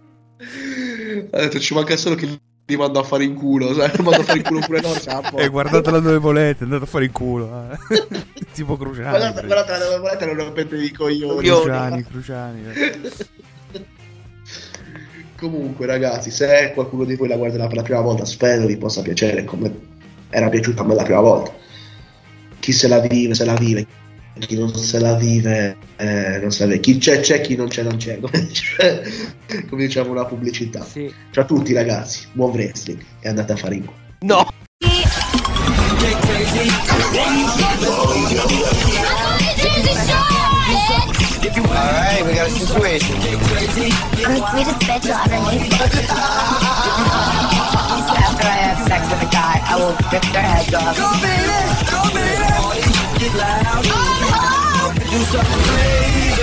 Ha detto ci manca solo che li mando a fare in culo, sai? Li mando a fare in culo pure loro, ciao. E guardatela dove volete, andate a fare il culo. eh. tipo Cruciani. Guardate, guardate dove volete, non rompetevi i coglioni. Io- Cruciani, Cruciani. Comunque, ragazzi, se qualcuno di voi la guarderà per la prima volta, spero vi possa piacere come era piaciuta a me la prima volta. Chi se la vive, se la vive. Chi non se la vive, eh, non se la vive. Chi c'è, c'è, chi non c'è, non c'è. Come, come diciamo una pubblicità. Sì. Ciao a tutti, ragazzi. Buon wrestling e andate a fare in culo. No! A situation. I'm the sweetest bitch you'll ever meet. After I have sex with a guy, I will rip their heads off. Go baby, go baby. Get loud. Do something crazy.